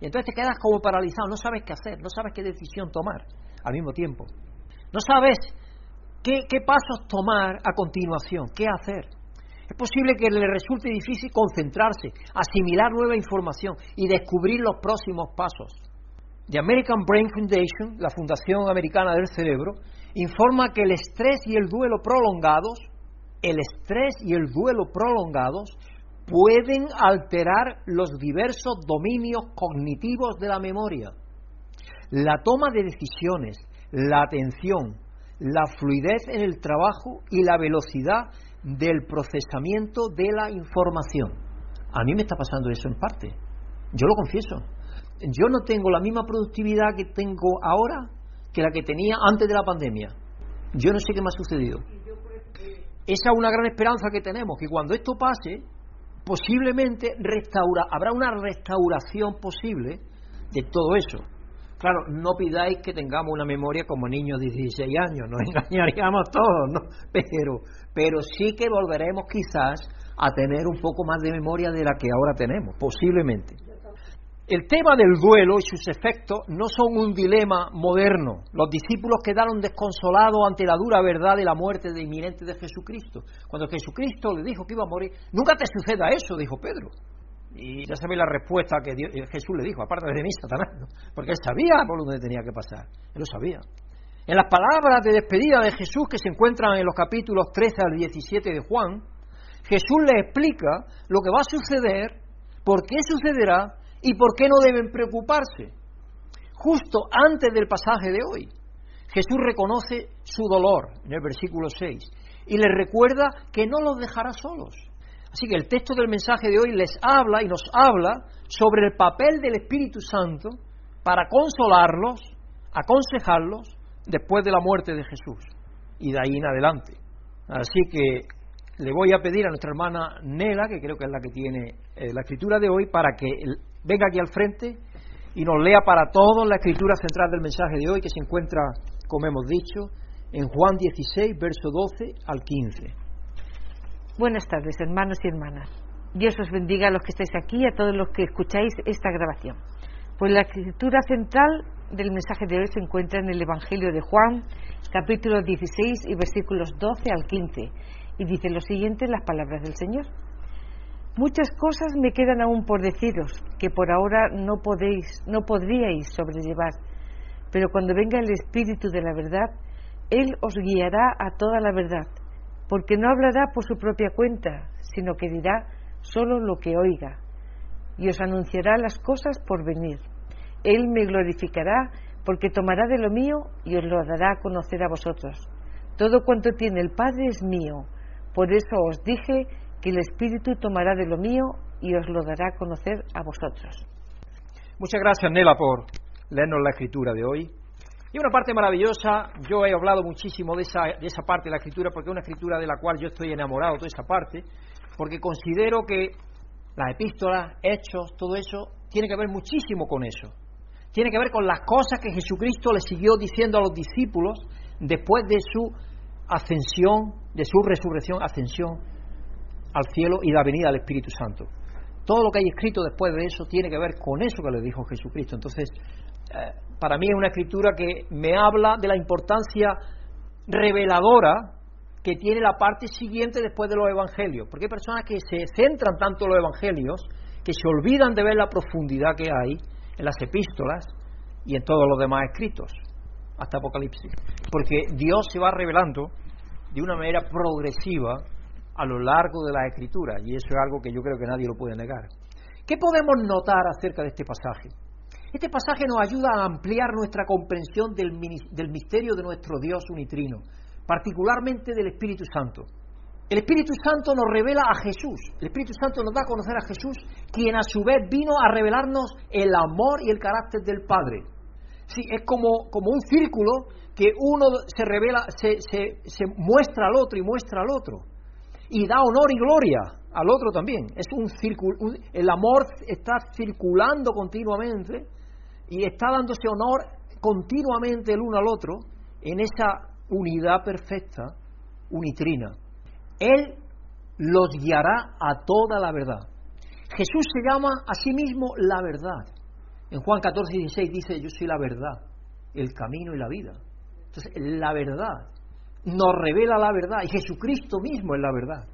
Y entonces te quedas como paralizado, no sabes qué hacer, no sabes qué decisión tomar al mismo tiempo. No sabes qué, qué pasos tomar a continuación, qué hacer. Es posible que le resulte difícil concentrarse, asimilar nueva información y descubrir los próximos pasos. The American Brain Foundation, la Fundación Americana del Cerebro, informa que el estrés y el duelo prolongados, el estrés y el duelo prolongados pueden alterar los diversos dominios cognitivos de la memoria. La toma de decisiones, la atención, la fluidez en el trabajo y la velocidad del procesamiento de la información. A mí me está pasando eso en parte. Yo lo confieso. Yo no tengo la misma productividad que tengo ahora que la que tenía antes de la pandemia. Yo no sé qué me ha sucedido. Esa es una gran esperanza que tenemos, que cuando esto pase, posiblemente restaura, habrá una restauración posible de todo eso. Claro, no pidáis que tengamos una memoria como niños de 16 años, nos [laughs] engañaríamos todos, ¿no? Pero, pero sí que volveremos quizás a tener un poco más de memoria de la que ahora tenemos, posiblemente. El tema del duelo y sus efectos no son un dilema moderno. Los discípulos quedaron desconsolados ante la dura verdad de la muerte de inminente de Jesucristo. Cuando Jesucristo le dijo que iba a morir, nunca te suceda eso, dijo Pedro. Y ya sabéis la respuesta que eh, Jesús le dijo, aparte de mí, Satanás, porque él sabía por donde tenía que pasar, él lo sabía. En las palabras de despedida de Jesús que se encuentran en los capítulos 13 al 17 de Juan, Jesús le explica lo que va a suceder, por qué sucederá y por qué no deben preocuparse. Justo antes del pasaje de hoy, Jesús reconoce su dolor en el versículo 6 y les recuerda que no los dejará solos Así que el texto del mensaje de hoy les habla y nos habla sobre el papel del Espíritu Santo para consolarlos, aconsejarlos después de la muerte de Jesús y de ahí en adelante. Así que le voy a pedir a nuestra hermana Nela, que creo que es la que tiene eh, la escritura de hoy, para que venga aquí al frente y nos lea para todos la escritura central del mensaje de hoy, que se encuentra, como hemos dicho, en Juan 16, verso 12 al 15. Buenas tardes, hermanos y hermanas. Dios os bendiga a los que estáis aquí y a todos los que escucháis esta grabación. Pues la escritura central del mensaje de hoy se encuentra en el Evangelio de Juan, capítulo 16 y versículos 12 al 15, y dice lo siguiente las palabras del Señor. Muchas cosas me quedan aún por deciros que por ahora no podéis, no podríais sobrellevar, pero cuando venga el Espíritu de la verdad, Él os guiará a toda la verdad porque no hablará por su propia cuenta, sino que dirá solo lo que oiga, y os anunciará las cosas por venir. Él me glorificará, porque tomará de lo mío y os lo dará a conocer a vosotros. Todo cuanto tiene el Padre es mío, por eso os dije que el Espíritu tomará de lo mío y os lo dará a conocer a vosotros. Muchas gracias, Nela, por leernos la escritura de hoy. Y una parte maravillosa, yo he hablado muchísimo de esa, de esa parte de la escritura, porque es una escritura de la cual yo estoy enamorado, toda esa parte, porque considero que las epístolas, hechos, todo eso, tiene que ver muchísimo con eso. Tiene que ver con las cosas que Jesucristo le siguió diciendo a los discípulos después de su ascensión, de su resurrección, ascensión al cielo y la venida del Espíritu Santo. Todo lo que hay escrito después de eso tiene que ver con eso que le dijo Jesucristo. Entonces, eh, para mí es una escritura que me habla de la importancia reveladora que tiene la parte siguiente después de los evangelios, porque hay personas que se centran tanto en los evangelios que se olvidan de ver la profundidad que hay en las epístolas y en todos los demás escritos, hasta Apocalipsis, porque Dios se va revelando de una manera progresiva a lo largo de las escrituras, y eso es algo que yo creo que nadie lo puede negar. ¿Qué podemos notar acerca de este pasaje? Este pasaje nos ayuda a ampliar nuestra comprensión del, misterio de nuestro Dios unitrino, particularmente del Espíritu Santo. El Espíritu Santo nos revela a Jesús. El Espíritu Santo nos da a conocer a Jesús, quien a su vez vino a revelarnos el amor y el carácter del Padre. Sí, es como, un círculo que uno se revela, se, muestra al otro y muestra al otro. Y da honor y gloria al otro también. Es un círculo, el amor está circulando continuamente y está dándose honor continuamente el uno al otro en esa unidad perfecta, unitrina. Él los guiará a toda la verdad. Jesús se llama a sí mismo la verdad. En Juan 14, 16 dice, yo soy la verdad, el camino y la vida. Entonces, la verdad nos revela la verdad y Jesucristo mismo es la verdad.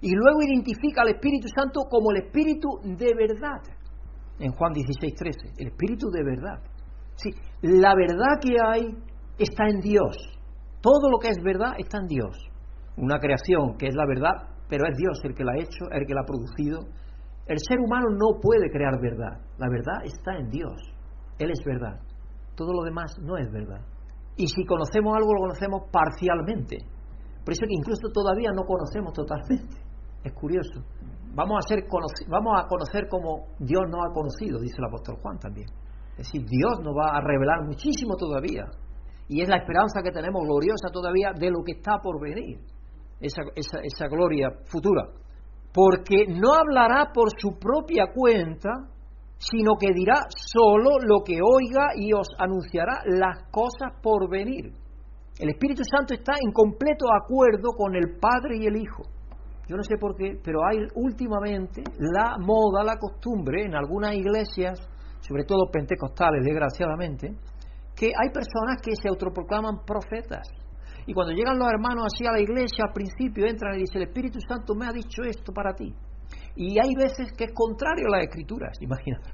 Y luego identifica al Espíritu Santo como el Espíritu de verdad. En Juan 16, 13, el Espíritu de verdad. Sí, la verdad que hay está en Dios. Todo lo que es verdad está en Dios. Una creación que es la verdad, pero es Dios el que la ha hecho, el que la ha producido. El ser humano no puede crear verdad. La verdad está en Dios. Él es verdad. Todo lo demás no es verdad. Y si conocemos algo, lo conocemos parcialmente. Por eso que incluso todavía no conocemos totalmente. Es curioso. Vamos a, ser vamos a conocer como Dios nos ha conocido, dice el apóstol Juan también. Es decir, Dios nos va a revelar muchísimo todavía. Y es la esperanza que tenemos gloriosa todavía de lo que está por venir. Esa, esa, esa gloria futura. Porque no hablará por su propia cuenta, sino que dirá solo lo que oiga y os anunciará las cosas por venir. El Espíritu Santo está en completo acuerdo con el Padre y el Hijo. Yo no sé por qué, pero hay últimamente la moda, la costumbre en algunas iglesias, sobre todo pentecostales, desgraciadamente, que hay personas que se autoproclaman profetas. Y cuando llegan los hermanos así a la iglesia, al principio entran y dicen, el Espíritu Santo me ha dicho esto para ti. Y hay veces que es contrario a las escrituras, imagínate,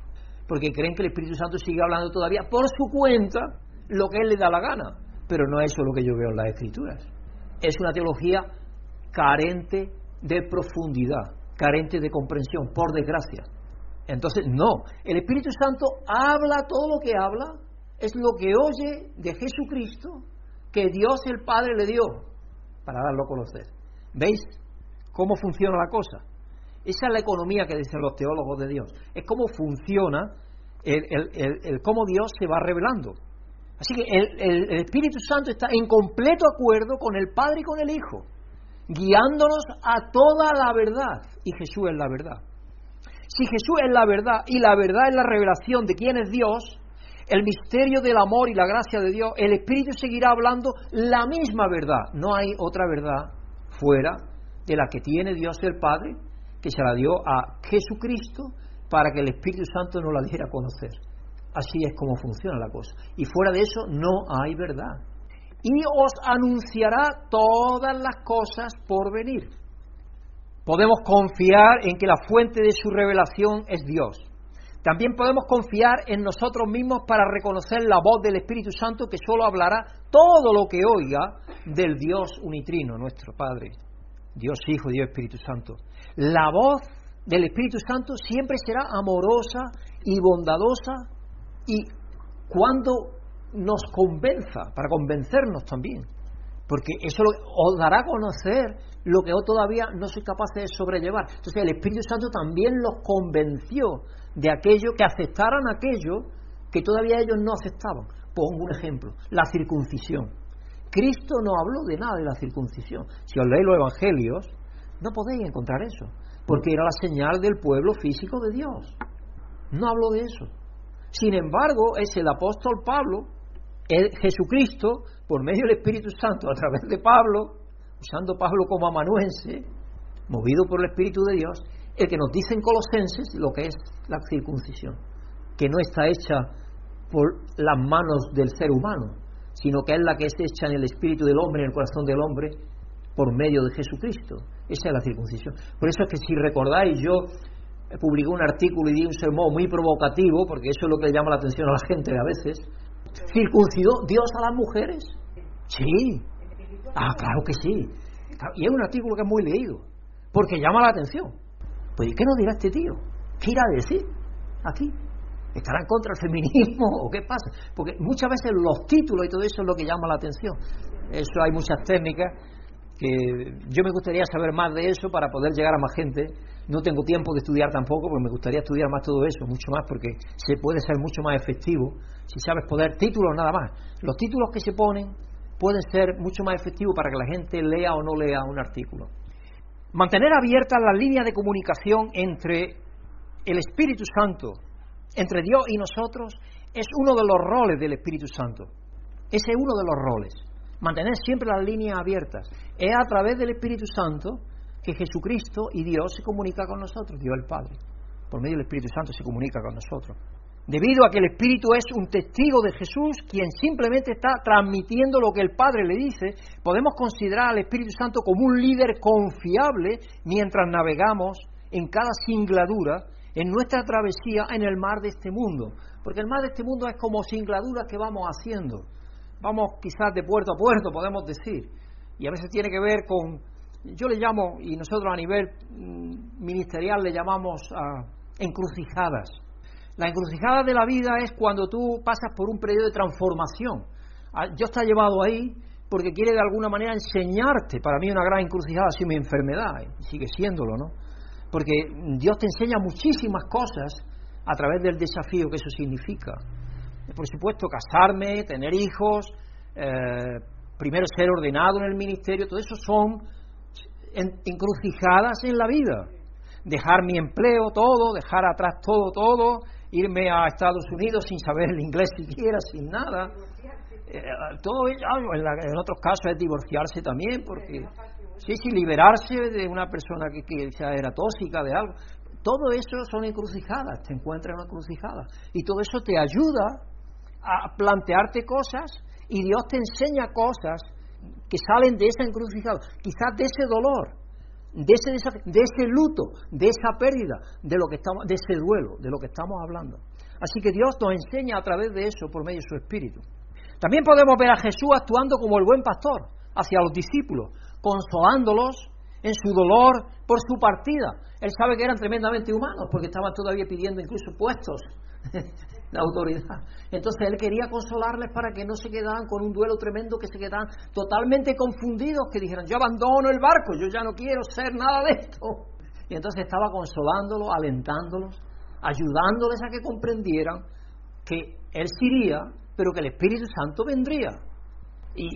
porque creen que el Espíritu Santo sigue hablando todavía por su cuenta lo que él le da la gana, pero no es eso lo que yo veo en las escrituras. Es una teología carente de profundidad, carente de comprensión, por desgracia. Entonces, no, el Espíritu Santo habla todo lo que habla, es lo que oye de Jesucristo que Dios el Padre le dio para darlo a conocer. ¿Veis cómo funciona la cosa? Esa es la economía que dicen los teólogos de Dios. Es cómo funciona, el, cómo Dios se va revelando. Así que el, Espíritu Santo está en completo acuerdo con el Padre y con el Hijo, guiándonos a toda la verdad. Y Jesús es la verdad. Si Jesús es la verdad y la verdad es la revelación de quién es Dios, el misterio del amor y la gracia de Dios, el Espíritu seguirá hablando la misma verdad. No hay otra verdad fuera de la que tiene Dios el Padre que se la dio a Jesucristo para que el Espíritu Santo nos la diera a conocer. Así es como funciona la cosa. Y fuera de eso no hay verdad. Y os anunciará todas las cosas por venir. Podemos confiar en que la fuente de su revelación es Dios. También podemos confiar en nosotros mismos para reconocer la voz del Espíritu Santo que solo hablará todo lo que oiga del Dios unitrino, nuestro Padre, Dios Hijo, Dios Espíritu Santo la voz del Espíritu Santo siempre será amorosa y bondadosa y cuando nos convenza, para convencernos también, porque eso os dará a conocer lo que yo todavía no soy capaz de sobrellevar. Entonces el Espíritu Santo también los convenció de aquello, que aceptaran aquello que todavía ellos no aceptaban. Pongo un ejemplo, la circuncisión. Cristo no habló de nada de la circuncisión. Si os leéis los evangelios, no podéis encontrar eso, porque era la señal del pueblo físico de Dios. No hablo de eso. Sin embargo, es el apóstol Pablo, el Jesucristo, por medio del Espíritu Santo, a través de Pablo, usando Pablo como amanuense, movido por el Espíritu de Dios, el que nos dice en Colosenses lo que es la circuncisión, que no está hecha por las manos del ser humano, sino que es la que es hecha en el espíritu del hombre, en el corazón del hombre, por medio de Jesucristo. Esa es la circuncisión. Por eso es que si recordáis, yo publiqué un artículo y di un sermón muy provocativo, porque eso es lo que llama la atención a la gente a veces. ¿Circuncidó Dios a las mujeres? Sí. Ah, claro que sí. Y es un artículo que es muy leído, porque llama la atención. Pues, ¿y qué nos dirá este tío? ¿Qué irá a decir aquí? ¿Estará en contra del feminismo o qué pasa? Porque muchas veces los títulos y todo eso es lo que llama la atención. Eso hay muchas técnicas que yo me gustaría saber más de eso para poder llegar a más gente. No tengo tiempo de estudiar tampoco, porque me gustaría estudiar más todo eso, mucho más, porque se puede ser mucho más efectivo si sabes poner títulos nada más. Los títulos que se ponen pueden ser mucho más efectivos para que la gente lea o no lea un artículo. Mantener abierta la línea de comunicación entre el Espíritu Santo, entre Dios y nosotros, es uno de los roles del Espíritu Santo. Ese es uno de los roles. Mantener siempre las líneas abiertas. Es a través del Espíritu Santo que Jesucristo y Dios se comunica con nosotros, Dios el Padre. Por medio del Espíritu Santo se comunica con nosotros. Debido a que el Espíritu es un testigo de Jesús, quien simplemente está transmitiendo lo que el Padre le dice, podemos considerar al Espíritu Santo como un líder confiable mientras navegamos en cada singladura en nuestra travesía en el mar de este mundo. Porque el mar de este mundo es como singladuras que vamos haciendo. Vamos quizás de puerto a puerto, podemos decir. Y a veces tiene que ver con, yo le llamo, y nosotros a nivel mm, ministerial le llamamos a encrucijadas la encrucijada de la vida es cuando tú pasas por un periodo de transformación. Ah, Dios te ha llevado ahí porque quiere de alguna manera enseñarte. Para mí una gran encrucijada ha sido mi enfermedad, y sigue siéndolo, ¿no? Porque Dios te enseña muchísimas cosas a través del desafío que eso significa. Por supuesto, casarme, tener hijos, eh, primero ser ordenado en el ministerio, todo eso son encrucijadas en la vida. Dejar mi empleo, todo, dejar atrás todo, todo, irme a Estados Unidos sin saber el inglés siquiera, sin nada. Eh, todo en, otros casos es divorciarse también, porque sí, sí, liberarse de una persona que, que era tóxica, de algo. Todo eso son encrucijadas, te encuentras en una encrucijada. Y todo eso te ayuda a plantearte cosas y Dios te enseña cosas que salen de esa encrucijada, quizás de ese dolor, de ese, de ese luto, de esa pérdida, de, lo que estamos, de ese duelo, de lo que estamos hablando. Así que Dios nos enseña a través de eso por medio de su Espíritu. También podemos ver a Jesús actuando como el buen pastor hacia los discípulos, consolándolos en su dolor por su partida. Él sabe que eran tremendamente humanos porque estaban todavía pidiendo incluso puestos [laughs] la autoridad. Entonces él quería consolarles para que no se quedaran con un duelo tremendo, que se quedaran totalmente confundidos, que dijeran, yo abandono el barco, yo ya no quiero ser nada de esto. Y entonces estaba consolándolos, alentándolos, ayudándoles a que comprendieran que él se iría, pero que el Espíritu Santo vendría. Y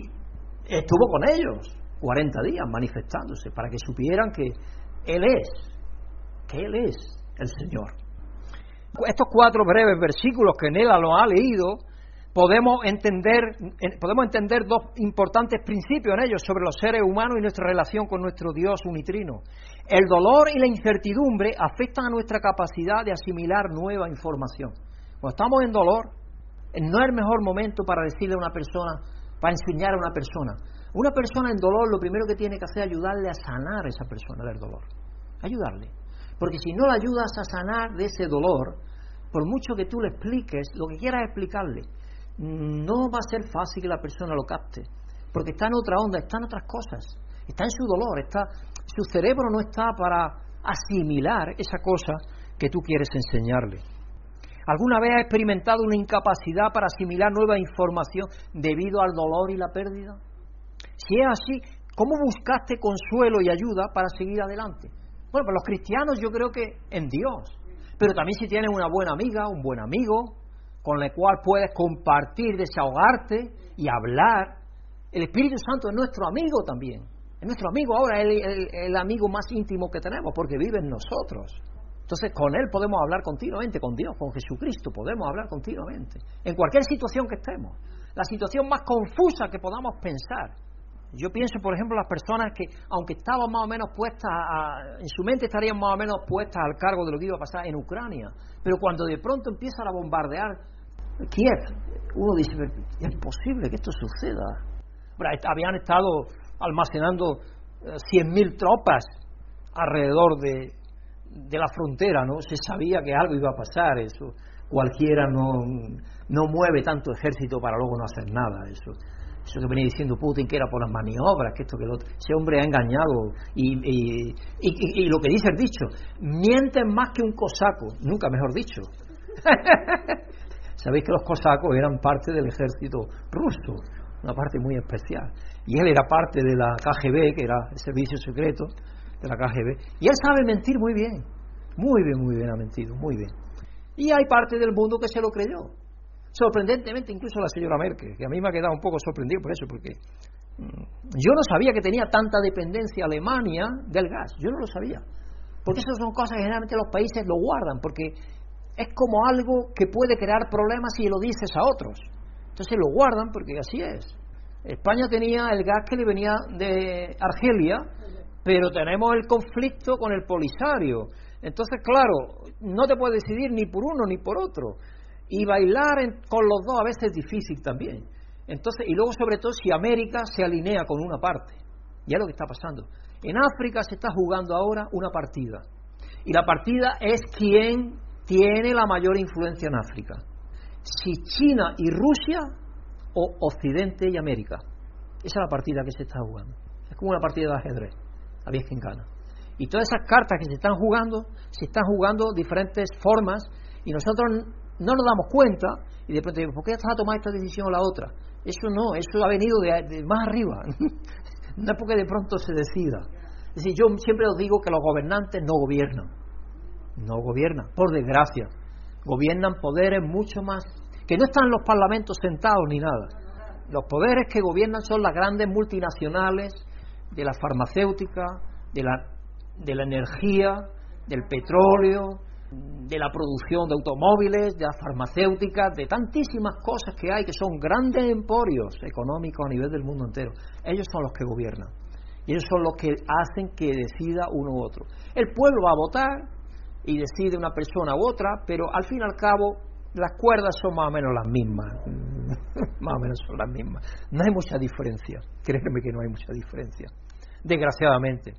estuvo con ellos 40 días manifestándose para que supieran que Él es, que Él es el Señor estos cuatro breves versículos que Nela lo ha leído, podemos entender, podemos entender dos importantes principios en ellos sobre los seres humanos y nuestra relación con nuestro Dios unitrino. El dolor y la incertidumbre afectan a nuestra capacidad de asimilar nueva información. Cuando estamos en dolor, no es el mejor momento para decirle a una persona, para enseñar a una persona. Una persona en dolor lo primero que tiene que hacer es ayudarle a sanar a esa persona del dolor. Ayudarle. Porque si no la ayudas a sanar de ese dolor, por mucho que tú le expliques lo que quieras explicarle, no va a ser fácil que la persona lo capte. Porque está en otra onda, está en otras cosas. Está en su dolor, está, su cerebro no está para asimilar esa cosa que tú quieres enseñarle. ¿Alguna vez has experimentado una incapacidad para asimilar nueva información debido al dolor y la pérdida? Si es así, ¿cómo buscaste consuelo y ayuda para seguir adelante? Bueno, para los cristianos yo creo que en Dios. Pero también si tienes una buena amiga, un buen amigo, con el cual puedes compartir, desahogarte y hablar. El Espíritu Santo es nuestro amigo también. Es nuestro amigo ahora, es el, el, amigo más íntimo que tenemos porque vive en nosotros. Entonces con Él podemos hablar continuamente, con Dios, con Jesucristo, podemos hablar continuamente. En cualquier situación que estemos. La situación más confusa que podamos pensar. Yo pienso, por ejemplo, las personas que, aunque estaban más o menos puestas, en su mente estarían más o menos puestas al cargo de lo que iba a pasar en Ucrania, pero cuando de pronto empiezan a bombardear Kiev, uno dice, es posible que esto suceda. habían estado almacenando 100.000 eh, tropas alrededor de, de la frontera, ¿no? Se sabía que algo iba a pasar, eso. Cualquiera no, no mueve tanto ejército para luego no hacer nada, eso eso que venía diciendo Putin que era por las maniobras, que esto, que lo otro. Ese hombre ha engañado. Y, y, lo que dice el dicho, mienten más que un cosaco, nunca mejor dicho. [laughs] Sabéis que los cosacos eran parte del ejército ruso, una parte muy especial. Y él era parte de la KGB, que era el servicio secreto de la KGB. Y él sabe mentir muy bien, muy bien, muy bien ha mentido, muy bien. Y hay parte del mundo que se lo creyó. Sorprendentemente, incluso la señora Merkel, que a mí me ha quedado un poco sorprendido por eso, porque mm, yo no sabía que tenía tanta dependencia Alemania del gas, yo no lo sabía. Porque esas son cosas que generalmente los países lo guardan, porque es como algo que puede crear problemas si lo dices a otros. Entonces lo guardan porque así es. España tenía el gas que le venía de Argelia, pero tenemos el conflicto con el Polisario. Entonces, claro, no te puedes decidir ni por uno ni por otro. Y bailar con los dos a veces es difícil también. Entonces, y luego sobre todo si América se alinea con una parte. Ya es lo que está pasando. En África se está jugando ahora una partida. Y la partida es quién tiene la mayor influencia en África. Si China y Rusia o Occidente y América. Esa es la partida que se está jugando. Es como una partida de ajedrez. A quién gana. Y todas esas cartas que se están jugando, se están jugando diferentes formas y nosotros no nos damos cuenta y de pronto ¿por qué estás a tomar esta decisión o la otra? Eso no, eso ha venido de, más arriba. [laughs] no es porque de pronto se decida. Es decir, yo siempre os digo que los gobernantes no gobiernan. No gobiernan, por desgracia. Gobiernan poderes mucho más que no están los parlamentos sentados ni nada. Los poderes que gobiernan son las grandes multinacionales de la farmacéutica, de la, de la energía, del petróleo, de la producción de automóviles, de las farmacéuticas, de tantísimas cosas que hay que son grandes emporios económicos a nivel del mundo entero. Ellos son los que gobiernan. Y ellos son los que hacen que decida uno u otro. El pueblo va a votar y decide una persona u otra, pero al fin y al cabo las cuerdas son más o menos las mismas. [laughs] más o menos son las mismas. No hay mucha diferencia. Créeme que no hay mucha diferencia. Desgraciadamente.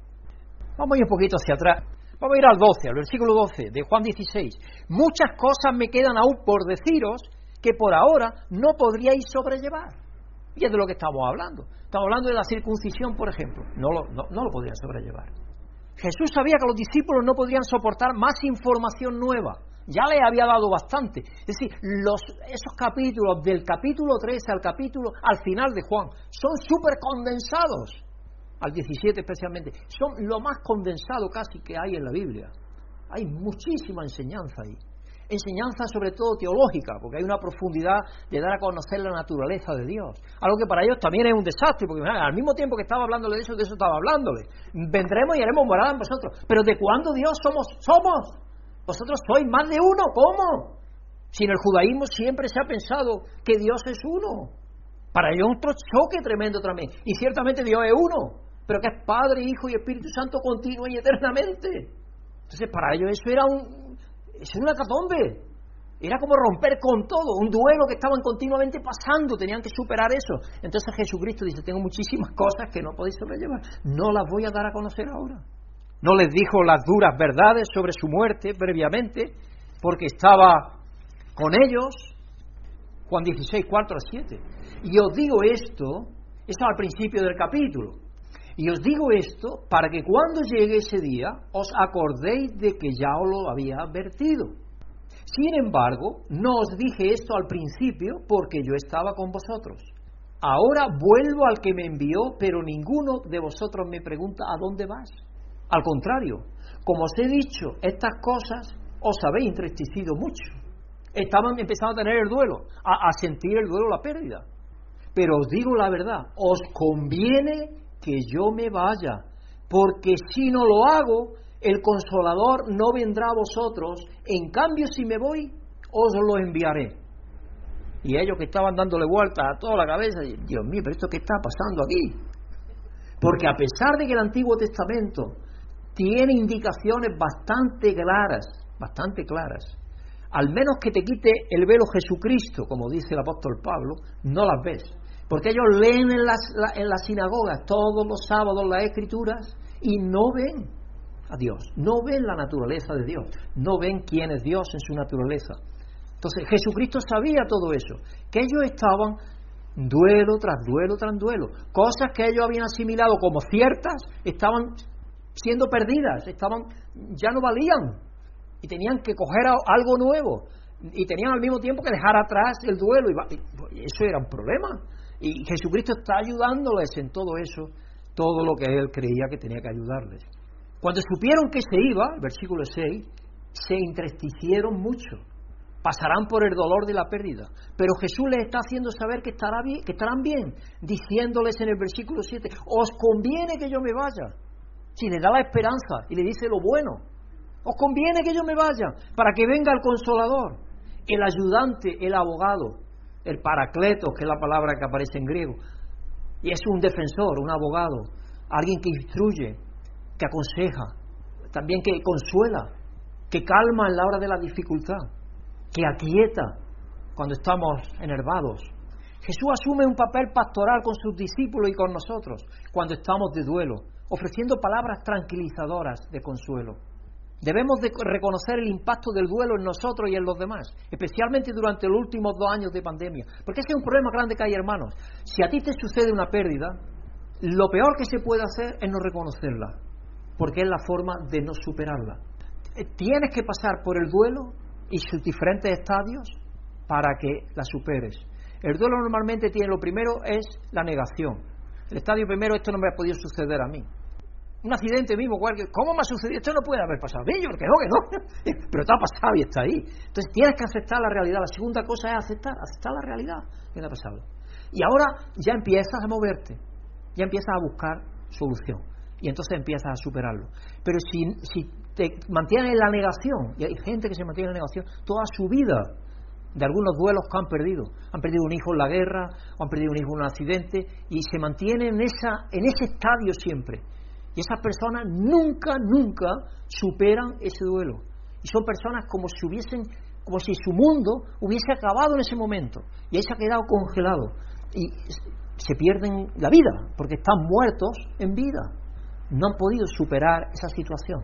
Vamos a ir un poquito hacia atrás. Vamos a ir al 12, al versículo 12 de Juan 16. Muchas cosas me quedan aún por deciros que por ahora no podríais sobrellevar. Y es de lo que estamos hablando. Estamos hablando de la circuncisión, por ejemplo. No lo, no, lo podrían sobrellevar. Jesús sabía que los discípulos no podrían soportar más información nueva ya le había dado bastante. Es decir, los, esos capítulos, del capítulo 13 al capítulo, al final de Juan, son súper condensados, al 17 especialmente, son lo más condensado casi que hay en la Biblia. Hay muchísima enseñanza ahí. Enseñanza sobre todo teológica, porque hay una profundidad de dar a conocer la naturaleza de Dios. Algo que para ellos también es un desastre, porque al mismo tiempo que estaba hablándole de eso, de eso estaba hablándole. Vendremos y haremos morada en vosotros. Pero ¿de cuándo Dios somos? Somos. Vosotros sois más de uno, ¿cómo? Si en el judaísmo siempre se ha pensado que Dios es uno. Para ellos otro choque tremendo también. Y ciertamente Dios es uno, pero que es Padre, Hijo y Espíritu Santo continuo y eternamente. Entonces para ellos eso era un, eso era una catombe. Era como romper con todo, un duelo que estaban continuamente pasando, tenían que superar eso. Entonces Jesucristo dice, tengo muchísimas [laughs] cosas que no podéis sobrellevar, no las voy a dar a conocer ahora no les dijo las duras verdades sobre su muerte previamente, porque estaba con ellos. Juan 16, 4 a 7. Y os digo esto, esto al principio del capítulo, y os digo esto para que cuando llegue ese día os acordéis de que ya os lo había advertido. Sin embargo, no os dije esto al principio porque yo estaba con vosotros. Ahora vuelvo al que me envió, pero ninguno de vosotros me pregunta a dónde vas. Al contrario, como os he dicho estas cosas, os habéis entristecido mucho. Estaban empezando a tener el duelo, a, sentir el duelo, la pérdida. Pero os digo la verdad, os conviene que yo me vaya, porque si no lo hago, el consolador no vendrá a vosotros, en cambio si me voy, os lo enviaré. Y ellos que estaban dándole vueltas a toda la cabeza, Dios mío, pero esto qué está pasando aquí. Porque a pesar de que el Antiguo Testamento tiene indicaciones bastante claras, bastante claras. Al menos que te quite el velo Jesucristo, como dice el apóstol Pablo, no las ves. Porque ellos leen en las, en las sinagogas todos los sábados las escrituras y no ven a Dios, no ven la naturaleza de Dios, no ven quién es Dios en su naturaleza. Entonces Jesucristo sabía todo eso, que ellos estaban duelo tras duelo tras duelo, cosas que ellos habían asimilado como ciertas, estaban siendo perdidas, estaban, ya no valían. Y tenían que coger algo nuevo. Y tenían al mismo tiempo que dejar atrás el duelo. Y, eso era un problema y Jesucristo está ayudándoles en todo eso, todo lo que él creía que tenía que ayudarles. Cuando supieron que se iba, versículo 6, se entristecieron mucho, pasarán por el dolor de la pérdida, pero Jesús les está haciendo saber que, estará bien, que estarán bien, diciéndoles en el versículo 7, os conviene que yo me vaya, si le da la esperanza y le dice lo bueno, Os conviene que yo me vaya para que venga el consolador, el ayudante, el abogado, el paracleto, que es la palabra que aparece en griego. Y es un defensor, un abogado, alguien que instruye, que aconseja, también que consuela, que calma en la hora de la dificultad, que aquieta cuando estamos enervados. Jesús asume un papel pastoral con sus discípulos y con nosotros cuando estamos de duelo, ofreciendo palabras tranquilizadoras de consuelo. Debemos de reconocer el impacto del duelo en nosotros y en los demás, especialmente durante los últimos dos años de pandemia. Porque ese es un problema grande que hay, hermanos. Si a ti te sucede una pérdida, lo peor que se puede hacer es no reconocerla, porque es la forma de no superarla. Eh, tienes que pasar por el duelo y sus diferentes estadios para que la superes. El duelo normalmente tiene lo primero es la negación. El estadio primero, esto no me ha podido suceder a mí un accidente mismo, ¿cómo me ha sucedido? Esto no puede haber pasado. Yo que no, que no. [laughs] Pero te ha pasado y está ahí. Entonces tienes que aceptar la realidad. La segunda cosa es aceptar, aceptar la realidad que te ha pasado. Y ahora ya empiezas a moverte, ya empiezas a buscar solución. Y entonces empiezas a superarlo. Pero si, si te mantienes en la negación, y hay gente que se mantiene en la negación toda su vida, de algunos duelos que han perdido. Han perdido un hijo en la guerra, o han perdido un hijo en un accidente, y se mantienen en, esa, en ese estadio siempre. Y esas personas nunca, nunca superan ese duelo. Y son personas como si hubiesen, como si su mundo hubiese acabado en ese momento. Y ahí se ha quedado congelado. Y se pierden la vida, porque están muertos en vida. No han podido superar esa situación.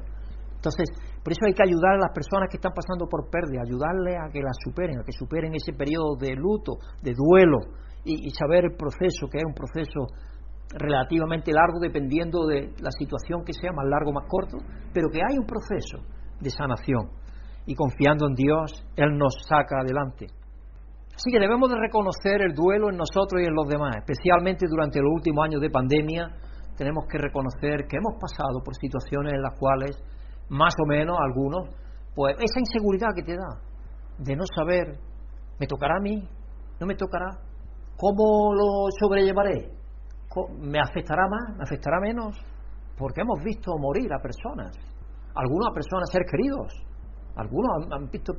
Entonces, por eso hay que ayudar a las personas que están pasando por pérdida, ayudarles a que la superen, a que superen ese periodo de luto, de duelo, y, y saber el proceso, que es un proceso relativamente largo dependiendo de la situación que sea, más largo más corto, pero que hay un proceso de sanación y confiando en Dios, Él nos saca adelante. Así que debemos de reconocer el duelo en nosotros y en los demás, especialmente durante los últimos años de pandemia, tenemos que reconocer que hemos pasado por situaciones en las cuales, más o menos algunos, pues esa inseguridad que te da de no saber, ¿me tocará a mí? ¿No me tocará? ¿Cómo lo sobrellevaré? ¿Me afectará más? ¿Me afectará menos? Porque hemos visto morir a personas, algunos a personas ser queridos, algunos han, visto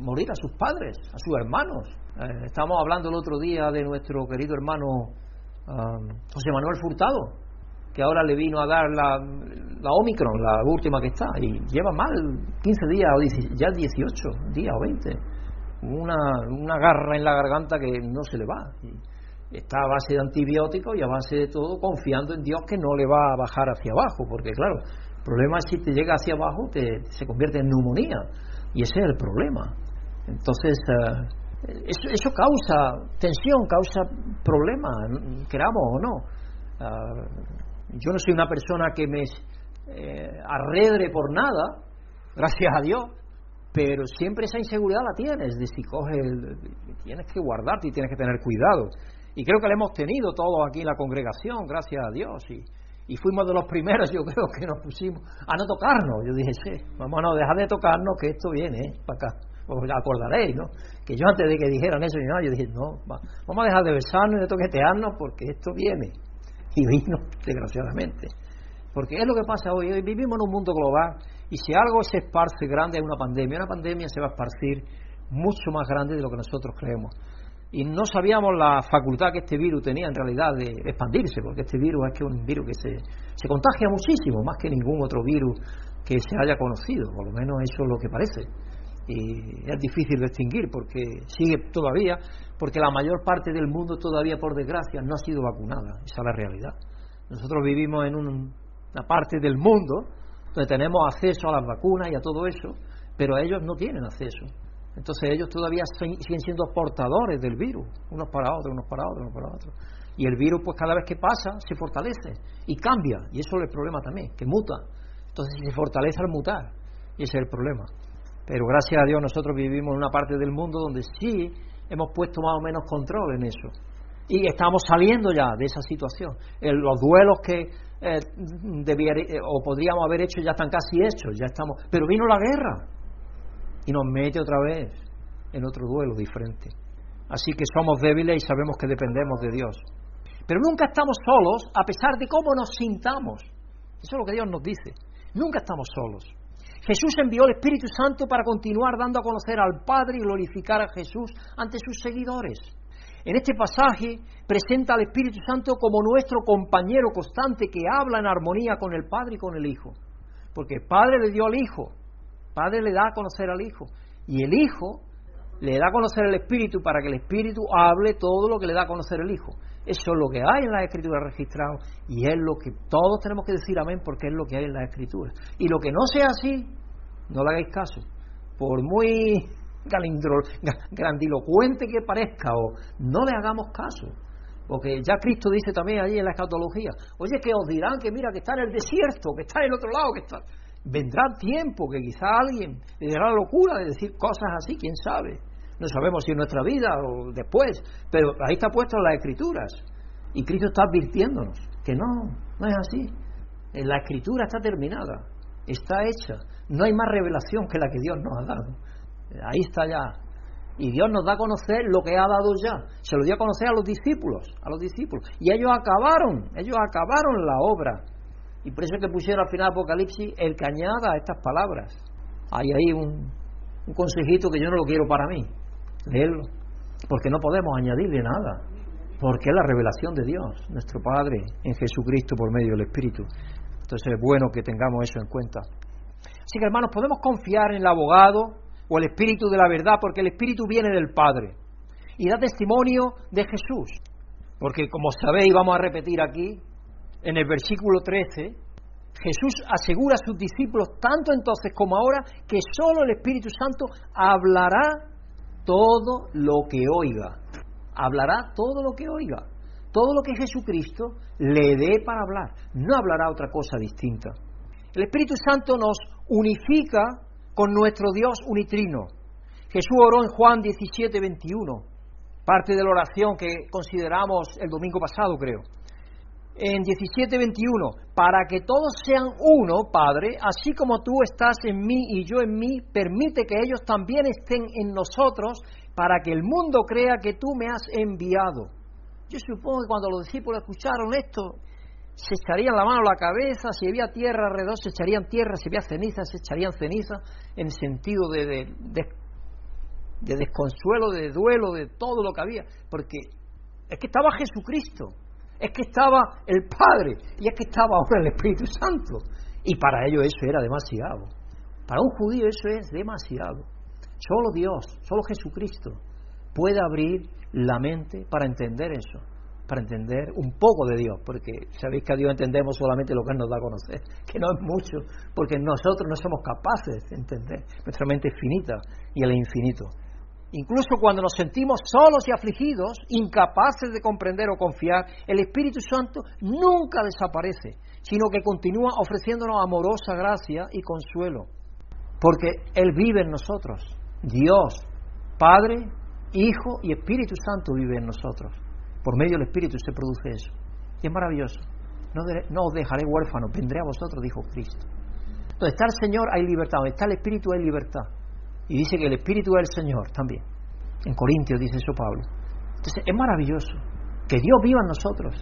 morir a sus padres, a sus hermanos. Eh, estamos hablando el otro día de nuestro querido hermano um, José Manuel Furtado, que ahora le vino a dar la, Omicron, la última que está, y lleva mal 15 días, o ya 18 días o 20. Una, una garra en la garganta que no se le va está a base de antibióticos y a base de todo confiando en Dios que no le va a bajar hacia abajo, porque claro, el problema es si te llega hacia abajo te, se convierte en neumonía y ese es el problema. Entonces, eh, eso, causa tensión, causa problemas, queramos o no. Ah, yo no soy una persona que me eh, arredre por nada, gracias a Dios, pero siempre esa inseguridad la tienes, de si coges, tienes que guardarte y tienes que tener cuidado. Y creo que lo hemos tenido todos aquí en la congregación, gracias a Dios. Y, y fuimos de los primeros, [laughs] yo creo que nos pusimos a no tocarnos. Yo dije, sí, vamos a no dejar de tocarnos, que esto viene ¿eh? para acá. Os acordaréis, ¿no? Que yo antes de que dijeran eso, yo dije, no, vamos a dejar de besarnos y de toquetearnos porque esto viene. Y vino, [laughs] desgraciadamente. Porque es lo que pasa hoy. Hoy vivimos en un mundo global y si algo se esparce grande es una pandemia, una pandemia se va a esparcir mucho más grande de lo que nosotros creemos y no sabíamos la facultad que este virus tenía en realidad de expandirse, porque este virus es que un virus que se, se contagia muchísimo, más que ningún otro virus que se haya conocido, por lo menos eso es lo que parece. Y es difícil de extinguir porque sigue todavía, porque la mayor parte del mundo todavía, por desgracia, no ha sido vacunada, esa es la realidad. Nosotros vivimos en una parte del mundo donde tenemos acceso a las vacunas y a todo eso, pero ellos no tienen acceso. Entonces ellos todavía siguen siendo portadores del virus, unos para otros, unos para otros, unos para otros. Y el virus, pues cada vez que pasa, se fortalece y cambia. Y eso es el problema también, que muta. Entonces se fortalece al mutar. Y ese es el problema. Pero gracias a Dios nosotros vivimos en una parte del mundo donde sí hemos puesto más o menos control en eso. Y estamos saliendo ya de esa situación. los duelos que eh, eh, o podríamos haber hecho ya están casi hechos, ya estamos. Pero vino la guerra y nos mete otra vez en otro duelo diferente. Así que somos débiles y sabemos que dependemos de Dios. Pero nunca estamos solos a pesar de cómo nos sintamos. Eso es lo que Dios nos dice. Nunca estamos solos. Jesús envió el Espíritu Santo para continuar dando a conocer al Padre y glorificar a Jesús ante sus seguidores. En este pasaje presenta al Espíritu Santo como nuestro compañero constante que habla en armonía con el Padre y con el Hijo. Porque el Padre le dio al Hijo, Padre le da a conocer al Hijo, y el Hijo le da a conocer el Espíritu para que el Espíritu hable todo lo que le da a conocer el Hijo. Eso es lo que hay en la Escritura registrado y es lo que todos tenemos que decir amén porque es lo que hay en la Escritura. Y lo que no sea así, no le hagáis caso. Por muy grandilocuente que parezca o no le hagamos caso. Porque ya Cristo dice también allí en la escatología, oye, que os dirán que mira, que está en el desierto, que está en el otro lado, que está... Vendrá tiempo que quizá alguien le dará locura de decir cosas así, quién sabe. No sabemos si en nuestra vida o después, pero ahí está puesto en las escrituras. Y Cristo está advirtiéndonos que no, no es así. La escritura está terminada, está hecha. No hay más revelación que la que Dios nos ha dado. Ahí está ya. Y Dios nos da a conocer lo que ha dado ya. Se lo dio a conocer a los discípulos, a los discípulos. Y ellos acabaron, ellos acabaron la obra. Y por eso es que pusieron al final Apocalipsis el que añada a estas palabras. Hay ahí un, un consejito que yo no lo quiero para mí leerlo, porque no podemos añadirle nada, porque es la revelación de Dios, nuestro Padre, en Jesucristo por medio del Espíritu. Entonces es bueno que tengamos eso en cuenta. Así que hermanos, podemos confiar en el abogado o el Espíritu de la verdad, porque el Espíritu viene del Padre y da testimonio de Jesús. Porque como sabéis, vamos a repetir aquí, en el versículo 13, Jesús asegura a sus discípulos, tanto entonces como ahora, que solo el Espíritu Santo hablará todo lo que oiga. Hablará todo lo que oiga. Todo lo que Jesucristo le dé para hablar. No hablará otra cosa distinta. El Espíritu Santo nos unifica con nuestro Dios unitrino. Jesús oró en Juan 17, 21, parte de la oración que consideramos el domingo pasado, creo en 17:21, para que todos sean uno, Padre, así como tú estás en mí y yo en mí, permite que ellos también estén en nosotros, para que el mundo crea que tú me has enviado. Yo supongo que cuando los discípulos escucharon esto, se echarían la mano a la cabeza, si había tierra alrededor, se echarían tierra, si había ceniza, se echarían ceniza, en sentido de, de, de desconsuelo, de duelo, de todo lo que había, porque es que estaba Jesucristo es que estaba el Padre y es que estaba ahora el Espíritu Santo. Y para ellos eso era demasiado. Para un judío eso es demasiado. Solo Dios, solo Jesucristo puede abrir la mente para entender eso, para entender un poco de Dios, porque sabéis que a Dios entendemos solamente lo que Él nos da a conocer, que no es mucho, porque nosotros no somos capaces de entender, nuestra mente es finita y el infinito. Incluso cuando nos sentimos solos y afligidos, incapaces de comprender o confiar, el Espíritu Santo nunca desaparece, sino que continúa ofreciéndonos amorosa gracia y consuelo, porque Él vive en nosotros. Dios, Padre, Hijo y Espíritu Santo vive en nosotros. Por medio del Espíritu se produce eso. Y es maravilloso. No, os dejaré huérfanos, vendré a vosotros, dijo Cristo. Donde está el Señor hay libertad, donde está el Espíritu hay libertad. Y dice que el Espíritu del Señor también. En Corintios dice eso Pablo. Entonces es maravilloso que Dios viva en nosotros.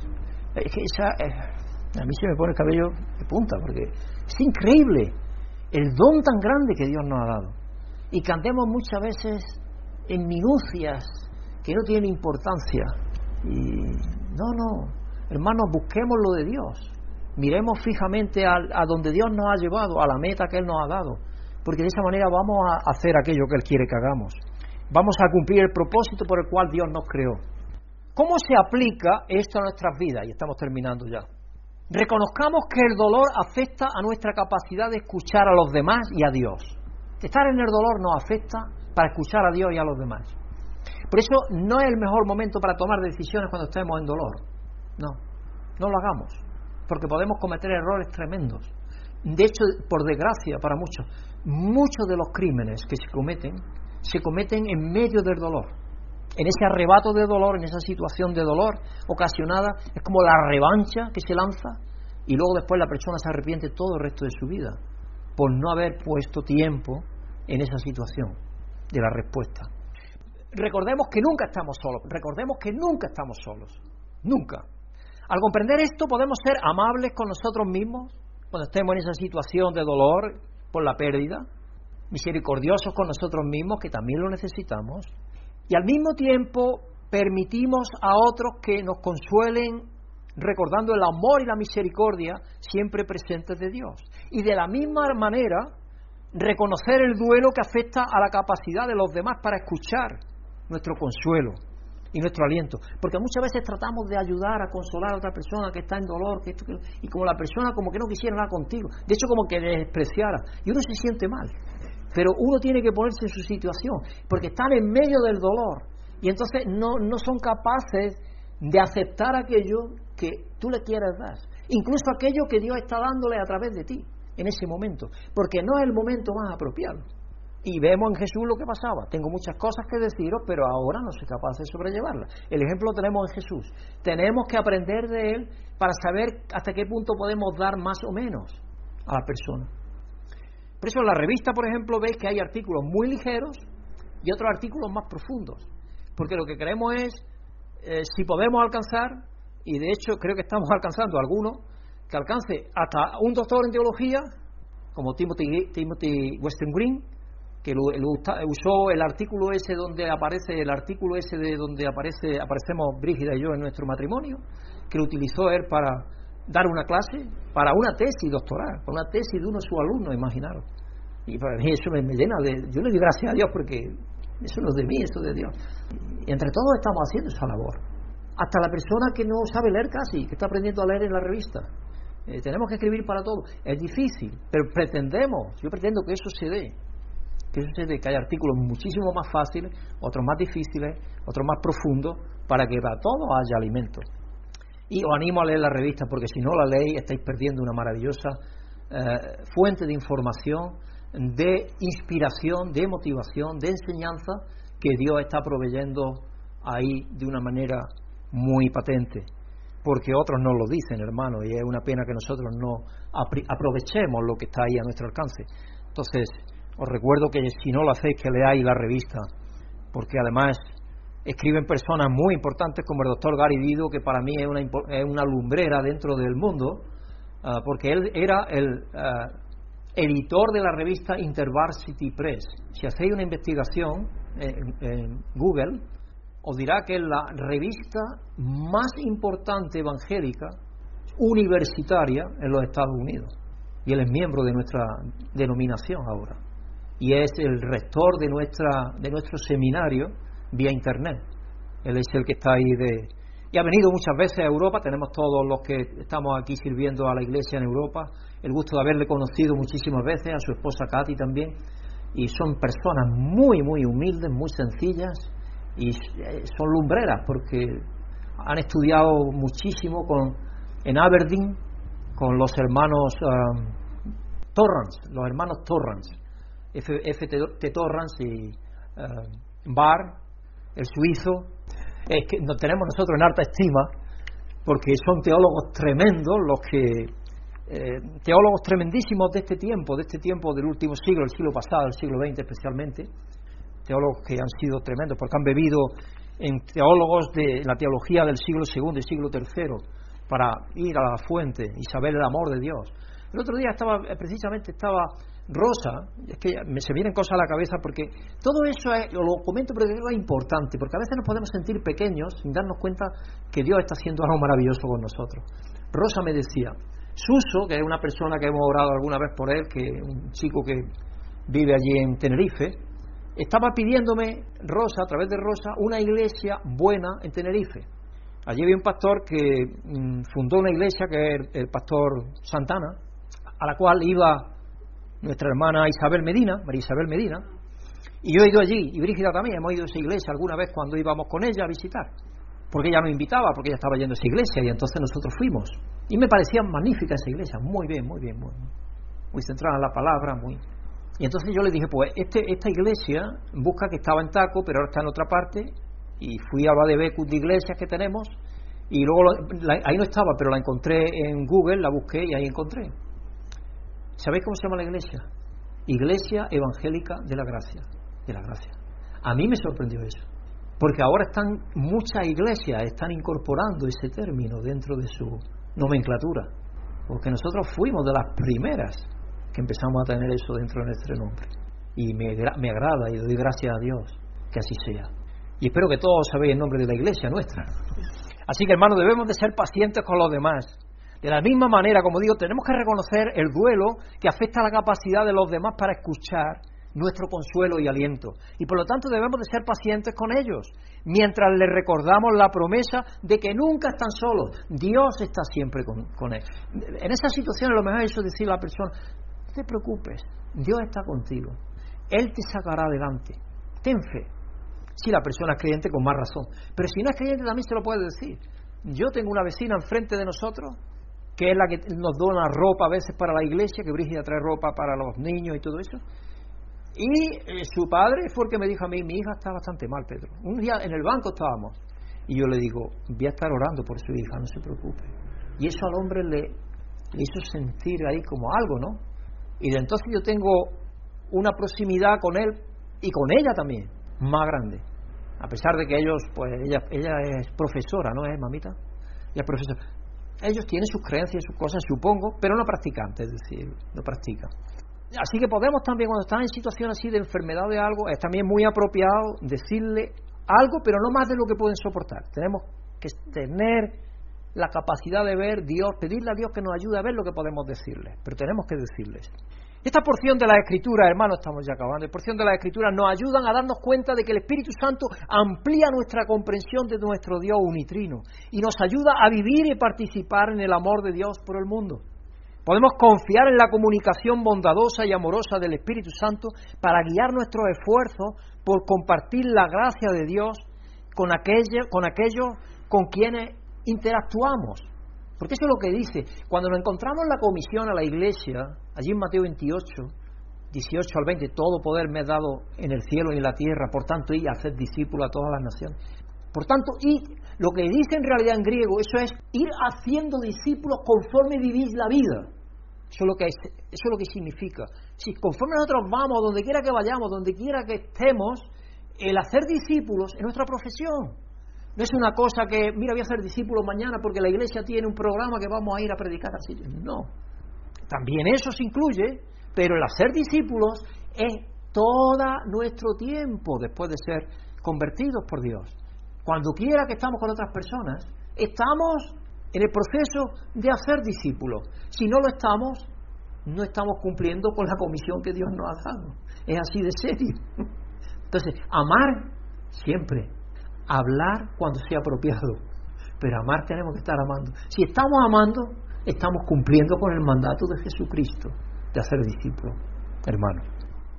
Es que eh, a mí se me pone el cabello de punta porque es increíble el don tan grande que Dios nos ha dado. Y cantemos muchas veces en minucias que no tienen importancia. Y no, no, hermanos, busquemos lo de Dios. Miremos fijamente a, a donde Dios nos ha llevado, a la meta que Él nos ha dado porque de esa manera vamos a hacer aquello que Él quiere que hagamos. Vamos a cumplir el propósito por el cual Dios nos creó. ¿Cómo se aplica esto a nuestras vidas? Y estamos terminando ya. Reconozcamos que el dolor afecta a nuestra capacidad de escuchar a los demás y a Dios. Estar en el dolor nos afecta para escuchar a Dios y a los demás. Por eso no es el mejor momento para tomar decisiones cuando estemos en dolor. No, no lo hagamos, porque podemos cometer errores tremendos. De hecho, por desgracia para muchos, muchos de los crímenes que se cometen se cometen en medio del dolor. En ese arrebato de dolor, en esa situación de dolor ocasionada, es como la revancha que se lanza y luego después la persona se arrepiente todo el resto de su vida por no haber puesto tiempo en esa situación de la respuesta. Recordemos que nunca estamos solos, recordemos que nunca estamos solos, nunca. Al comprender esto podemos ser amables con nosotros mismos cuando estemos en esa situación de dolor la pérdida, misericordiosos con nosotros mismos, que también lo necesitamos, y al mismo tiempo permitimos a otros que nos consuelen recordando el amor y la misericordia siempre presentes de Dios. Y de la misma manera, reconocer el duelo que afecta a la capacidad de los demás para escuchar nuestro consuelo y nuestro aliento. Porque muchas veces tratamos de ayudar a consolar a otra persona que está en dolor, que y como la persona como que no quisiera nada contigo, de hecho como que despreciara, y uno se siente mal. Pero uno tiene que ponerse en su situación, porque están en medio del dolor, y entonces no, no son capaces de aceptar aquello que tú le quieres dar, incluso aquello que Dios está dándole a través de ti en ese momento, porque no es el momento más apropiado. Y vemos en Jesús lo que pasaba. Tengo muchas cosas que deciros, pero ahora no soy capaz de sobrellevarlas. El ejemplo lo tenemos en Jesús. Tenemos que aprender de Él para saber hasta qué punto podemos dar más o menos a la persona. Por eso en la revista, por ejemplo, veis que hay artículos muy ligeros y otros artículos más profundos. Porque lo que queremos es, eh, si podemos alcanzar, y de hecho creo que estamos [laughs] alcanzando algunos, que alcance hasta un doctor en teología, como Timothy, Timothy Weston Green, que lo, usó el artículo ese donde aparece el artículo ese de donde aparece aparecemos Brígida y yo en nuestro matrimonio, que lo utilizó él para dar una clase, para una tesis doctoral, para una tesis de uno de sus alumnos, imaginaros. Y para mí eso me, llena de... Yo le doy gracias a Dios porque eso no es de mí, eso es de Dios. Y entre todos estamos haciendo esa labor. Hasta la persona que no sabe leer casi, que está aprendiendo a leer en la revista. Eh, tenemos que escribir para todo. Es difícil, pero pretendemos, yo pretendo que eso se dé. Se dé, que haya artículos muchísimo más fáciles, otros más difíciles, otros más profundos, para que para todos haya alimento. Y os animo a leer la revista, porque si no la leéis estáis perdiendo una maravillosa eh, fuente de información, de inspiración, de motivación, de enseñanza que Dios está proveyendo ahí de una manera muy patente porque otros no lo dicen, hermano, y es una pena que nosotros no aprovechemos lo que está ahí a nuestro alcance. Entonces, os recuerdo que si no lo hacéis, que leáis la revista, porque además escriben personas muy importantes como el doctor Gary Dido, que para mí es una, es una lumbrera dentro del mundo, ah, porque él era el ah, editor de la revista InterVarsity Press. Si hacéis una investigación en Google, os dirá que es la revista más importante evangélica universitaria en los Estados Unidos. Y él es miembro de nuestra denominación ahora. Y es el rector de, nuestra, de nuestro seminario vía Internet. Él es el que está ahí de... Y ha venido muchas veces a Europa, tenemos todos los que estamos aquí sirviendo a la iglesia en Europa, el gusto de haberle conocido muchísimas veces, a su esposa Katy también, y son personas muy, muy humildes, muy sencillas, y eh, son lumbreras porque han estudiado muchísimo con, en Aberdeen con los hermanos um, Torrance, los hermanos Torrance, F. T. Torrance y uh, Barr, el suizo, es que nos tenemos nosotros en alta estima porque son teólogos tremendos los que eh, teólogos tremendísimos de este tiempo, de este tiempo del último siglo, el siglo pasado, el siglo XX especialmente, teólogos que han sido tremendos, porque han bebido en teólogos de la teología del siglo II y siglo III para ir a la fuente y saber el amor de Dios. El otro día estaba, precisamente estaba Rosa, es que me se vienen cosas a la cabeza porque todo eso es, lo comento porque es importante, porque a veces nos podemos sentir pequeños sin darnos cuenta que Dios está haciendo algo maravilloso con nosotros. Rosa me decía, Suso, que es una persona que hemos orado alguna vez por él, que un chico que vive allí en Tenerife, estaba pidiéndome Rosa, a través de Rosa, una iglesia buena en Tenerife. Allí había un pastor que mm, fundó una iglesia, que es el, pastor Santana, a la cual iba nuestra hermana Isabel Medina, María Isabel Medina, y yo he ido allí, y Brígida también, hemos ido a esa iglesia alguna vez cuando íbamos con ella a visitar, porque ella nos invitaba, porque ella estaba yendo a esa iglesia, y entonces nosotros fuimos. Y me parecía magnífica esa iglesia, muy bien, muy bien, muy, muy centrada en la palabra, muy, y entonces yo le dije, pues este, esta iglesia busca que estaba en Taco, pero ahora está en otra parte, y fui a la de iglesias que tenemos, y luego ahí no estaba, pero la encontré en Google, la busqué y ahí encontré. ¿Sabéis cómo se llama la iglesia? Iglesia Evangélica de la Gracia. De la Gracia. A mí me sorprendió eso, porque ahora están muchas iglesias están incorporando ese término dentro de su nomenclatura, porque nosotros fuimos de las primeras que empezamos a tener eso dentro de nuestro nombre. Y me, me agrada y doy gracias a Dios que así sea. Y espero que todos sabéis el nombre de la iglesia nuestra. Así que hermanos, debemos de ser pacientes con los demás. De la misma manera, como digo, tenemos que reconocer el duelo que afecta a la capacidad de los demás para escuchar nuestro consuelo y aliento. Y por lo tanto debemos de ser pacientes con ellos, mientras les recordamos la promesa de que nunca están solos. Dios está siempre con, con él. En esas situaciones lo mejor es eso decirle a la persona, no te preocupes, Dios está contigo. Él te sacará adelante. Ten fe. Si la persona es creyente, con más razón. Pero si no es creyente, también se lo puede decir. Yo tengo una vecina enfrente de nosotros, que es la que nos dona ropa a veces para la iglesia, que Brígida trae ropa para los niños y todo eso. Y eh, su padre fue el que me dijo a mí, mi hija está bastante mal, Pedro. Un día en el banco estábamos y yo le digo, voy a estar orando por su hija, no se preocupe. Y eso al hombre le, le hizo sentir ahí como algo, ¿no? Y de entonces yo tengo una proximidad con él y con ella también, más grande. A pesar de que ellos, pues ella, ella es profesora, ¿no es, mamita? Ella es profesora. Ellos tienen sus creencias, sus cosas, supongo, pero no practicantes, es decir, no practican. Así que podemos también, cuando están en situación así de enfermedad de algo, es también muy apropiado decirle algo, pero no más de lo que pueden soportar. Tenemos que tener la capacidad de ver Dios, pedirle a Dios que nos ayude a ver lo que podemos decirles, pero tenemos que decirles. Esta porción de la Escritura, hermanos, estamos ya acabando, esta porción de la Escritura nos ayudan a darnos cuenta de que el Espíritu Santo amplía nuestra comprensión de nuestro Dios unitrino y nos ayuda a vivir y participar en el amor de Dios por el mundo. Podemos confiar en la comunicación bondadosa y amorosa del Espíritu Santo para guiar nuestros esfuerzos por compartir la gracia de Dios con, aquellos con aquellos con quienes interactuamos. Porque eso es lo que dice. Cuando nos encontramos en la comisión a la iglesia, allí en Mateo 28, 18 al 20, todo poder me ha dado en el cielo y en la tierra, por tanto, y hacer discípulos a todas las naciones. Por tanto, y lo que dice en realidad en griego, eso es ir haciendo discípulos conforme vivís la vida. Eso es lo que, es, eso es lo que significa. Si conforme nosotros vamos, donde quiera que vayamos, donde quiera que estemos, el hacer discípulos es nuestra profesión. No es una cosa que, mira, voy a hacer discípulos mañana porque la iglesia tiene un programa que vamos a ir a predicar así. No. También eso se incluye, pero el hacer discípulos es todo nuestro tiempo después de ser convertidos por Dios. Cuando quiera que estamos con otras personas, estamos en el proceso de hacer discípulos. Si no lo estamos, no estamos cumpliendo con la comisión que Dios nos ha dado. Es así de serio. [laughs] Entonces, amar siempre, hablar cuando sea apropiado, pero amar tenemos que estar amando. Si estamos amando, estamos cumpliendo con el mandato de Jesucristo de hacer discípulos, hermanos.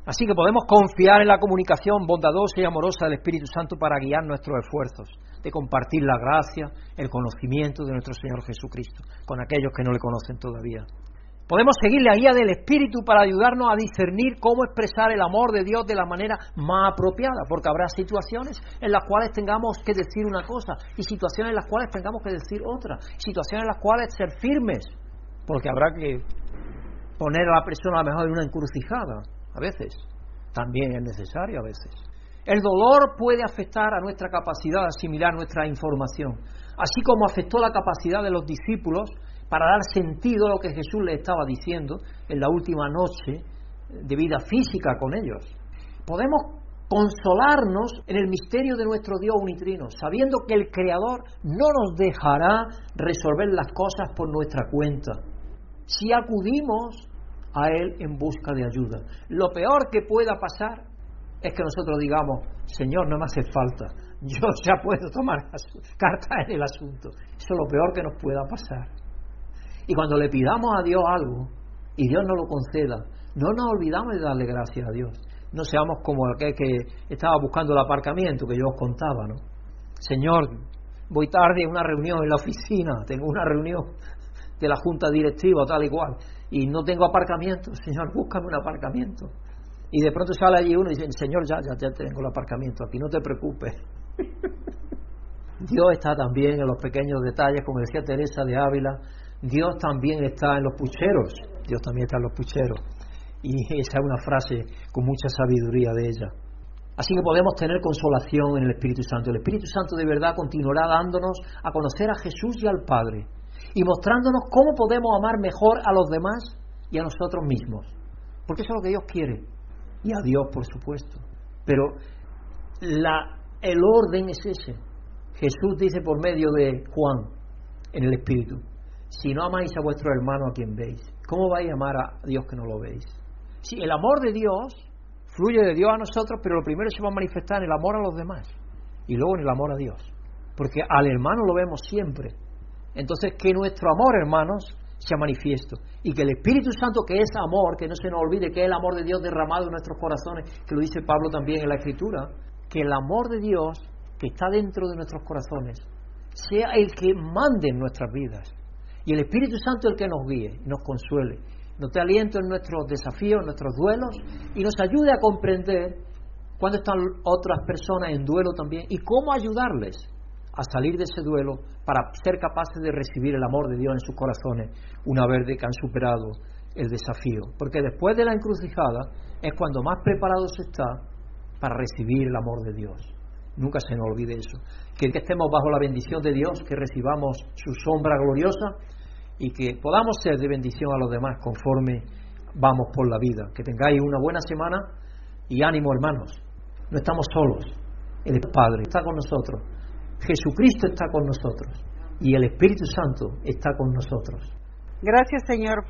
Así que podemos confiar en la comunicación bondadosa y amorosa del Espíritu Santo para guiar nuestros esfuerzos de compartir la gracia, el conocimiento de nuestro Señor Jesucristo con aquellos que no le conocen todavía. Podemos seguir la guía del Espíritu para ayudarnos a discernir cómo expresar el amor de Dios de la manera más apropiada, porque habrá situaciones en las cuales tengamos que decir una cosa y situaciones en las cuales tengamos que decir otra, situaciones en las cuales ser firmes, porque habrá que poner a la persona a lo mejor en una encrucijada, a veces, también es necesario a veces. El dolor puede afectar a nuestra capacidad de asimilar nuestra información, así como afectó la capacidad de los discípulos para dar sentido a lo que Jesús les estaba diciendo en la última noche de vida física con ellos. Podemos consolarnos en el misterio de nuestro Dios unitrino, sabiendo que el Creador no nos dejará resolver las cosas por nuestra cuenta, si acudimos a Él en busca de ayuda. Lo peor que pueda pasar es que nosotros digamos, Señor, no me hace falta, yo ya puedo tomar carta en el asunto. Eso es lo peor que nos pueda pasar. Y cuando le pidamos a Dios algo y Dios nos lo conceda, no nos olvidamos de darle gracias a Dios. No seamos como aquel que estaba buscando el aparcamiento que yo os contaba, ¿no? Señor, voy tarde a una reunión en la oficina, tengo una reunión de la junta directiva tal y cual, y no tengo aparcamiento, Señor, búscame un aparcamiento. Y de pronto sale allí uno y dice, Señor, ya, ya, ya tengo el aparcamiento aquí, no te preocupes. [laughs] Dios está también en los pequeños detalles, como decía Teresa de Ávila, Dios también está en los pucheros. Dios también está en los pucheros. Y esa es una frase con mucha sabiduría de ella. Así que podemos tener consolación en el Espíritu Santo. El Espíritu Santo de verdad continuará dándonos a conocer a Jesús y al Padre y mostrándonos cómo podemos amar mejor a los demás y a nosotros mismos. porque eso es lo que Dios quiere, y a Dios, por supuesto. Pero la, el orden es ese. Jesús dice por medio de Juan en el Espíritu, si no amáis a vuestro hermano a quien veis, ¿cómo vais a amar a Dios que no lo veis? Si el amor de Dios fluye de Dios a nosotros, pero lo primero se va a manifestar en el amor a los demás y luego en el amor a Dios. Porque al hermano lo vemos siempre. Entonces, que nuestro amor, hermanos, sea manifiesto. Y que el Espíritu Santo, que es amor, que no se nos olvide que es el amor de Dios derramado en nuestros corazones, que lo dice Pablo también en la Escritura, que el amor de Dios que está dentro de nuestros corazones sea el que mande en nuestras vidas. Y el Espíritu Santo el que nos guíe, nos consuele, nos dé aliento en nuestros desafíos, en nuestros duelos, y nos ayude a comprender cuándo están otras personas en duelo también y cómo ayudarles a salir de ese duelo para ser capaces de recibir el amor de Dios en sus corazones una vez que han superado el desafío. Porque después de la encrucijada es cuando más preparado se está para recibir el amor de Dios. Nunca se nos olvide eso. Que estemos bajo la bendición de Dios, que recibamos su sombra gloriosa y que podamos ser de bendición a los demás conforme vamos por la vida. Que tengáis una buena semana y ánimo hermanos. No estamos solos. El Padre está con nosotros. Jesucristo está con nosotros. Y el Espíritu Santo está con nosotros. Gracias Señor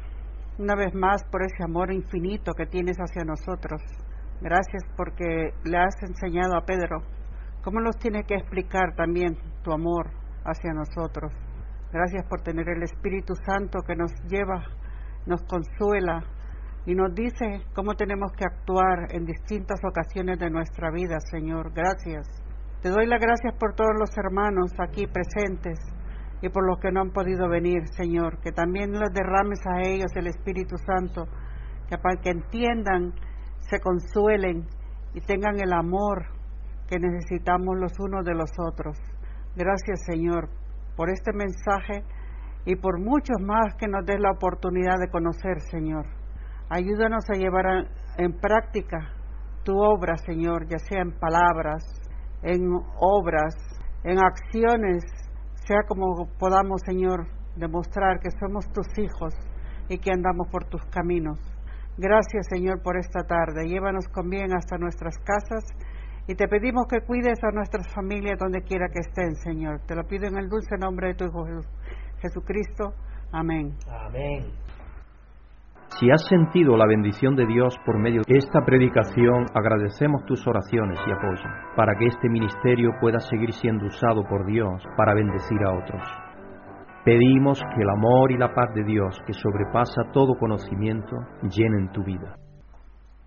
una vez más por ese amor infinito que tienes hacia nosotros. Gracias porque le has enseñado a Pedro cómo nos tiene que explicar también tu amor hacia nosotros. Gracias por tener el Espíritu Santo que nos lleva, nos consuela y nos dice cómo tenemos que actuar en distintas ocasiones de nuestra vida, Señor. Gracias. Te doy las gracias por todos los hermanos aquí presentes y por los que no han podido venir, Señor. Que también les derrames a ellos el Espíritu Santo, que para que entiendan, se consuelen y tengan el amor que necesitamos los unos de los otros. Gracias, Señor, por este mensaje y por muchos más que nos des la oportunidad de conocer, Señor. Ayúdanos a llevar en práctica tu obra, Señor, ya sea en palabras, en obras, en acciones, sea como podamos, Señor, demostrar que somos tus hijos y que andamos por tus caminos. Gracias, Señor, por esta tarde. Llévanos con bien hasta nuestras casas y te pedimos que cuides a nuestras familias donde quiera que estén, Señor. Te lo pido en el dulce nombre de tu Hijo Jesucristo. Amén. Amén. Si has sentido la bendición de Dios por medio de esta predicación, agradecemos tus oraciones y apoyo para que este ministerio pueda seguir siendo usado por Dios para bendecir a otros. Pedimos que el amor y la paz de Dios, que sobrepasa todo conocimiento, llenen tu vida.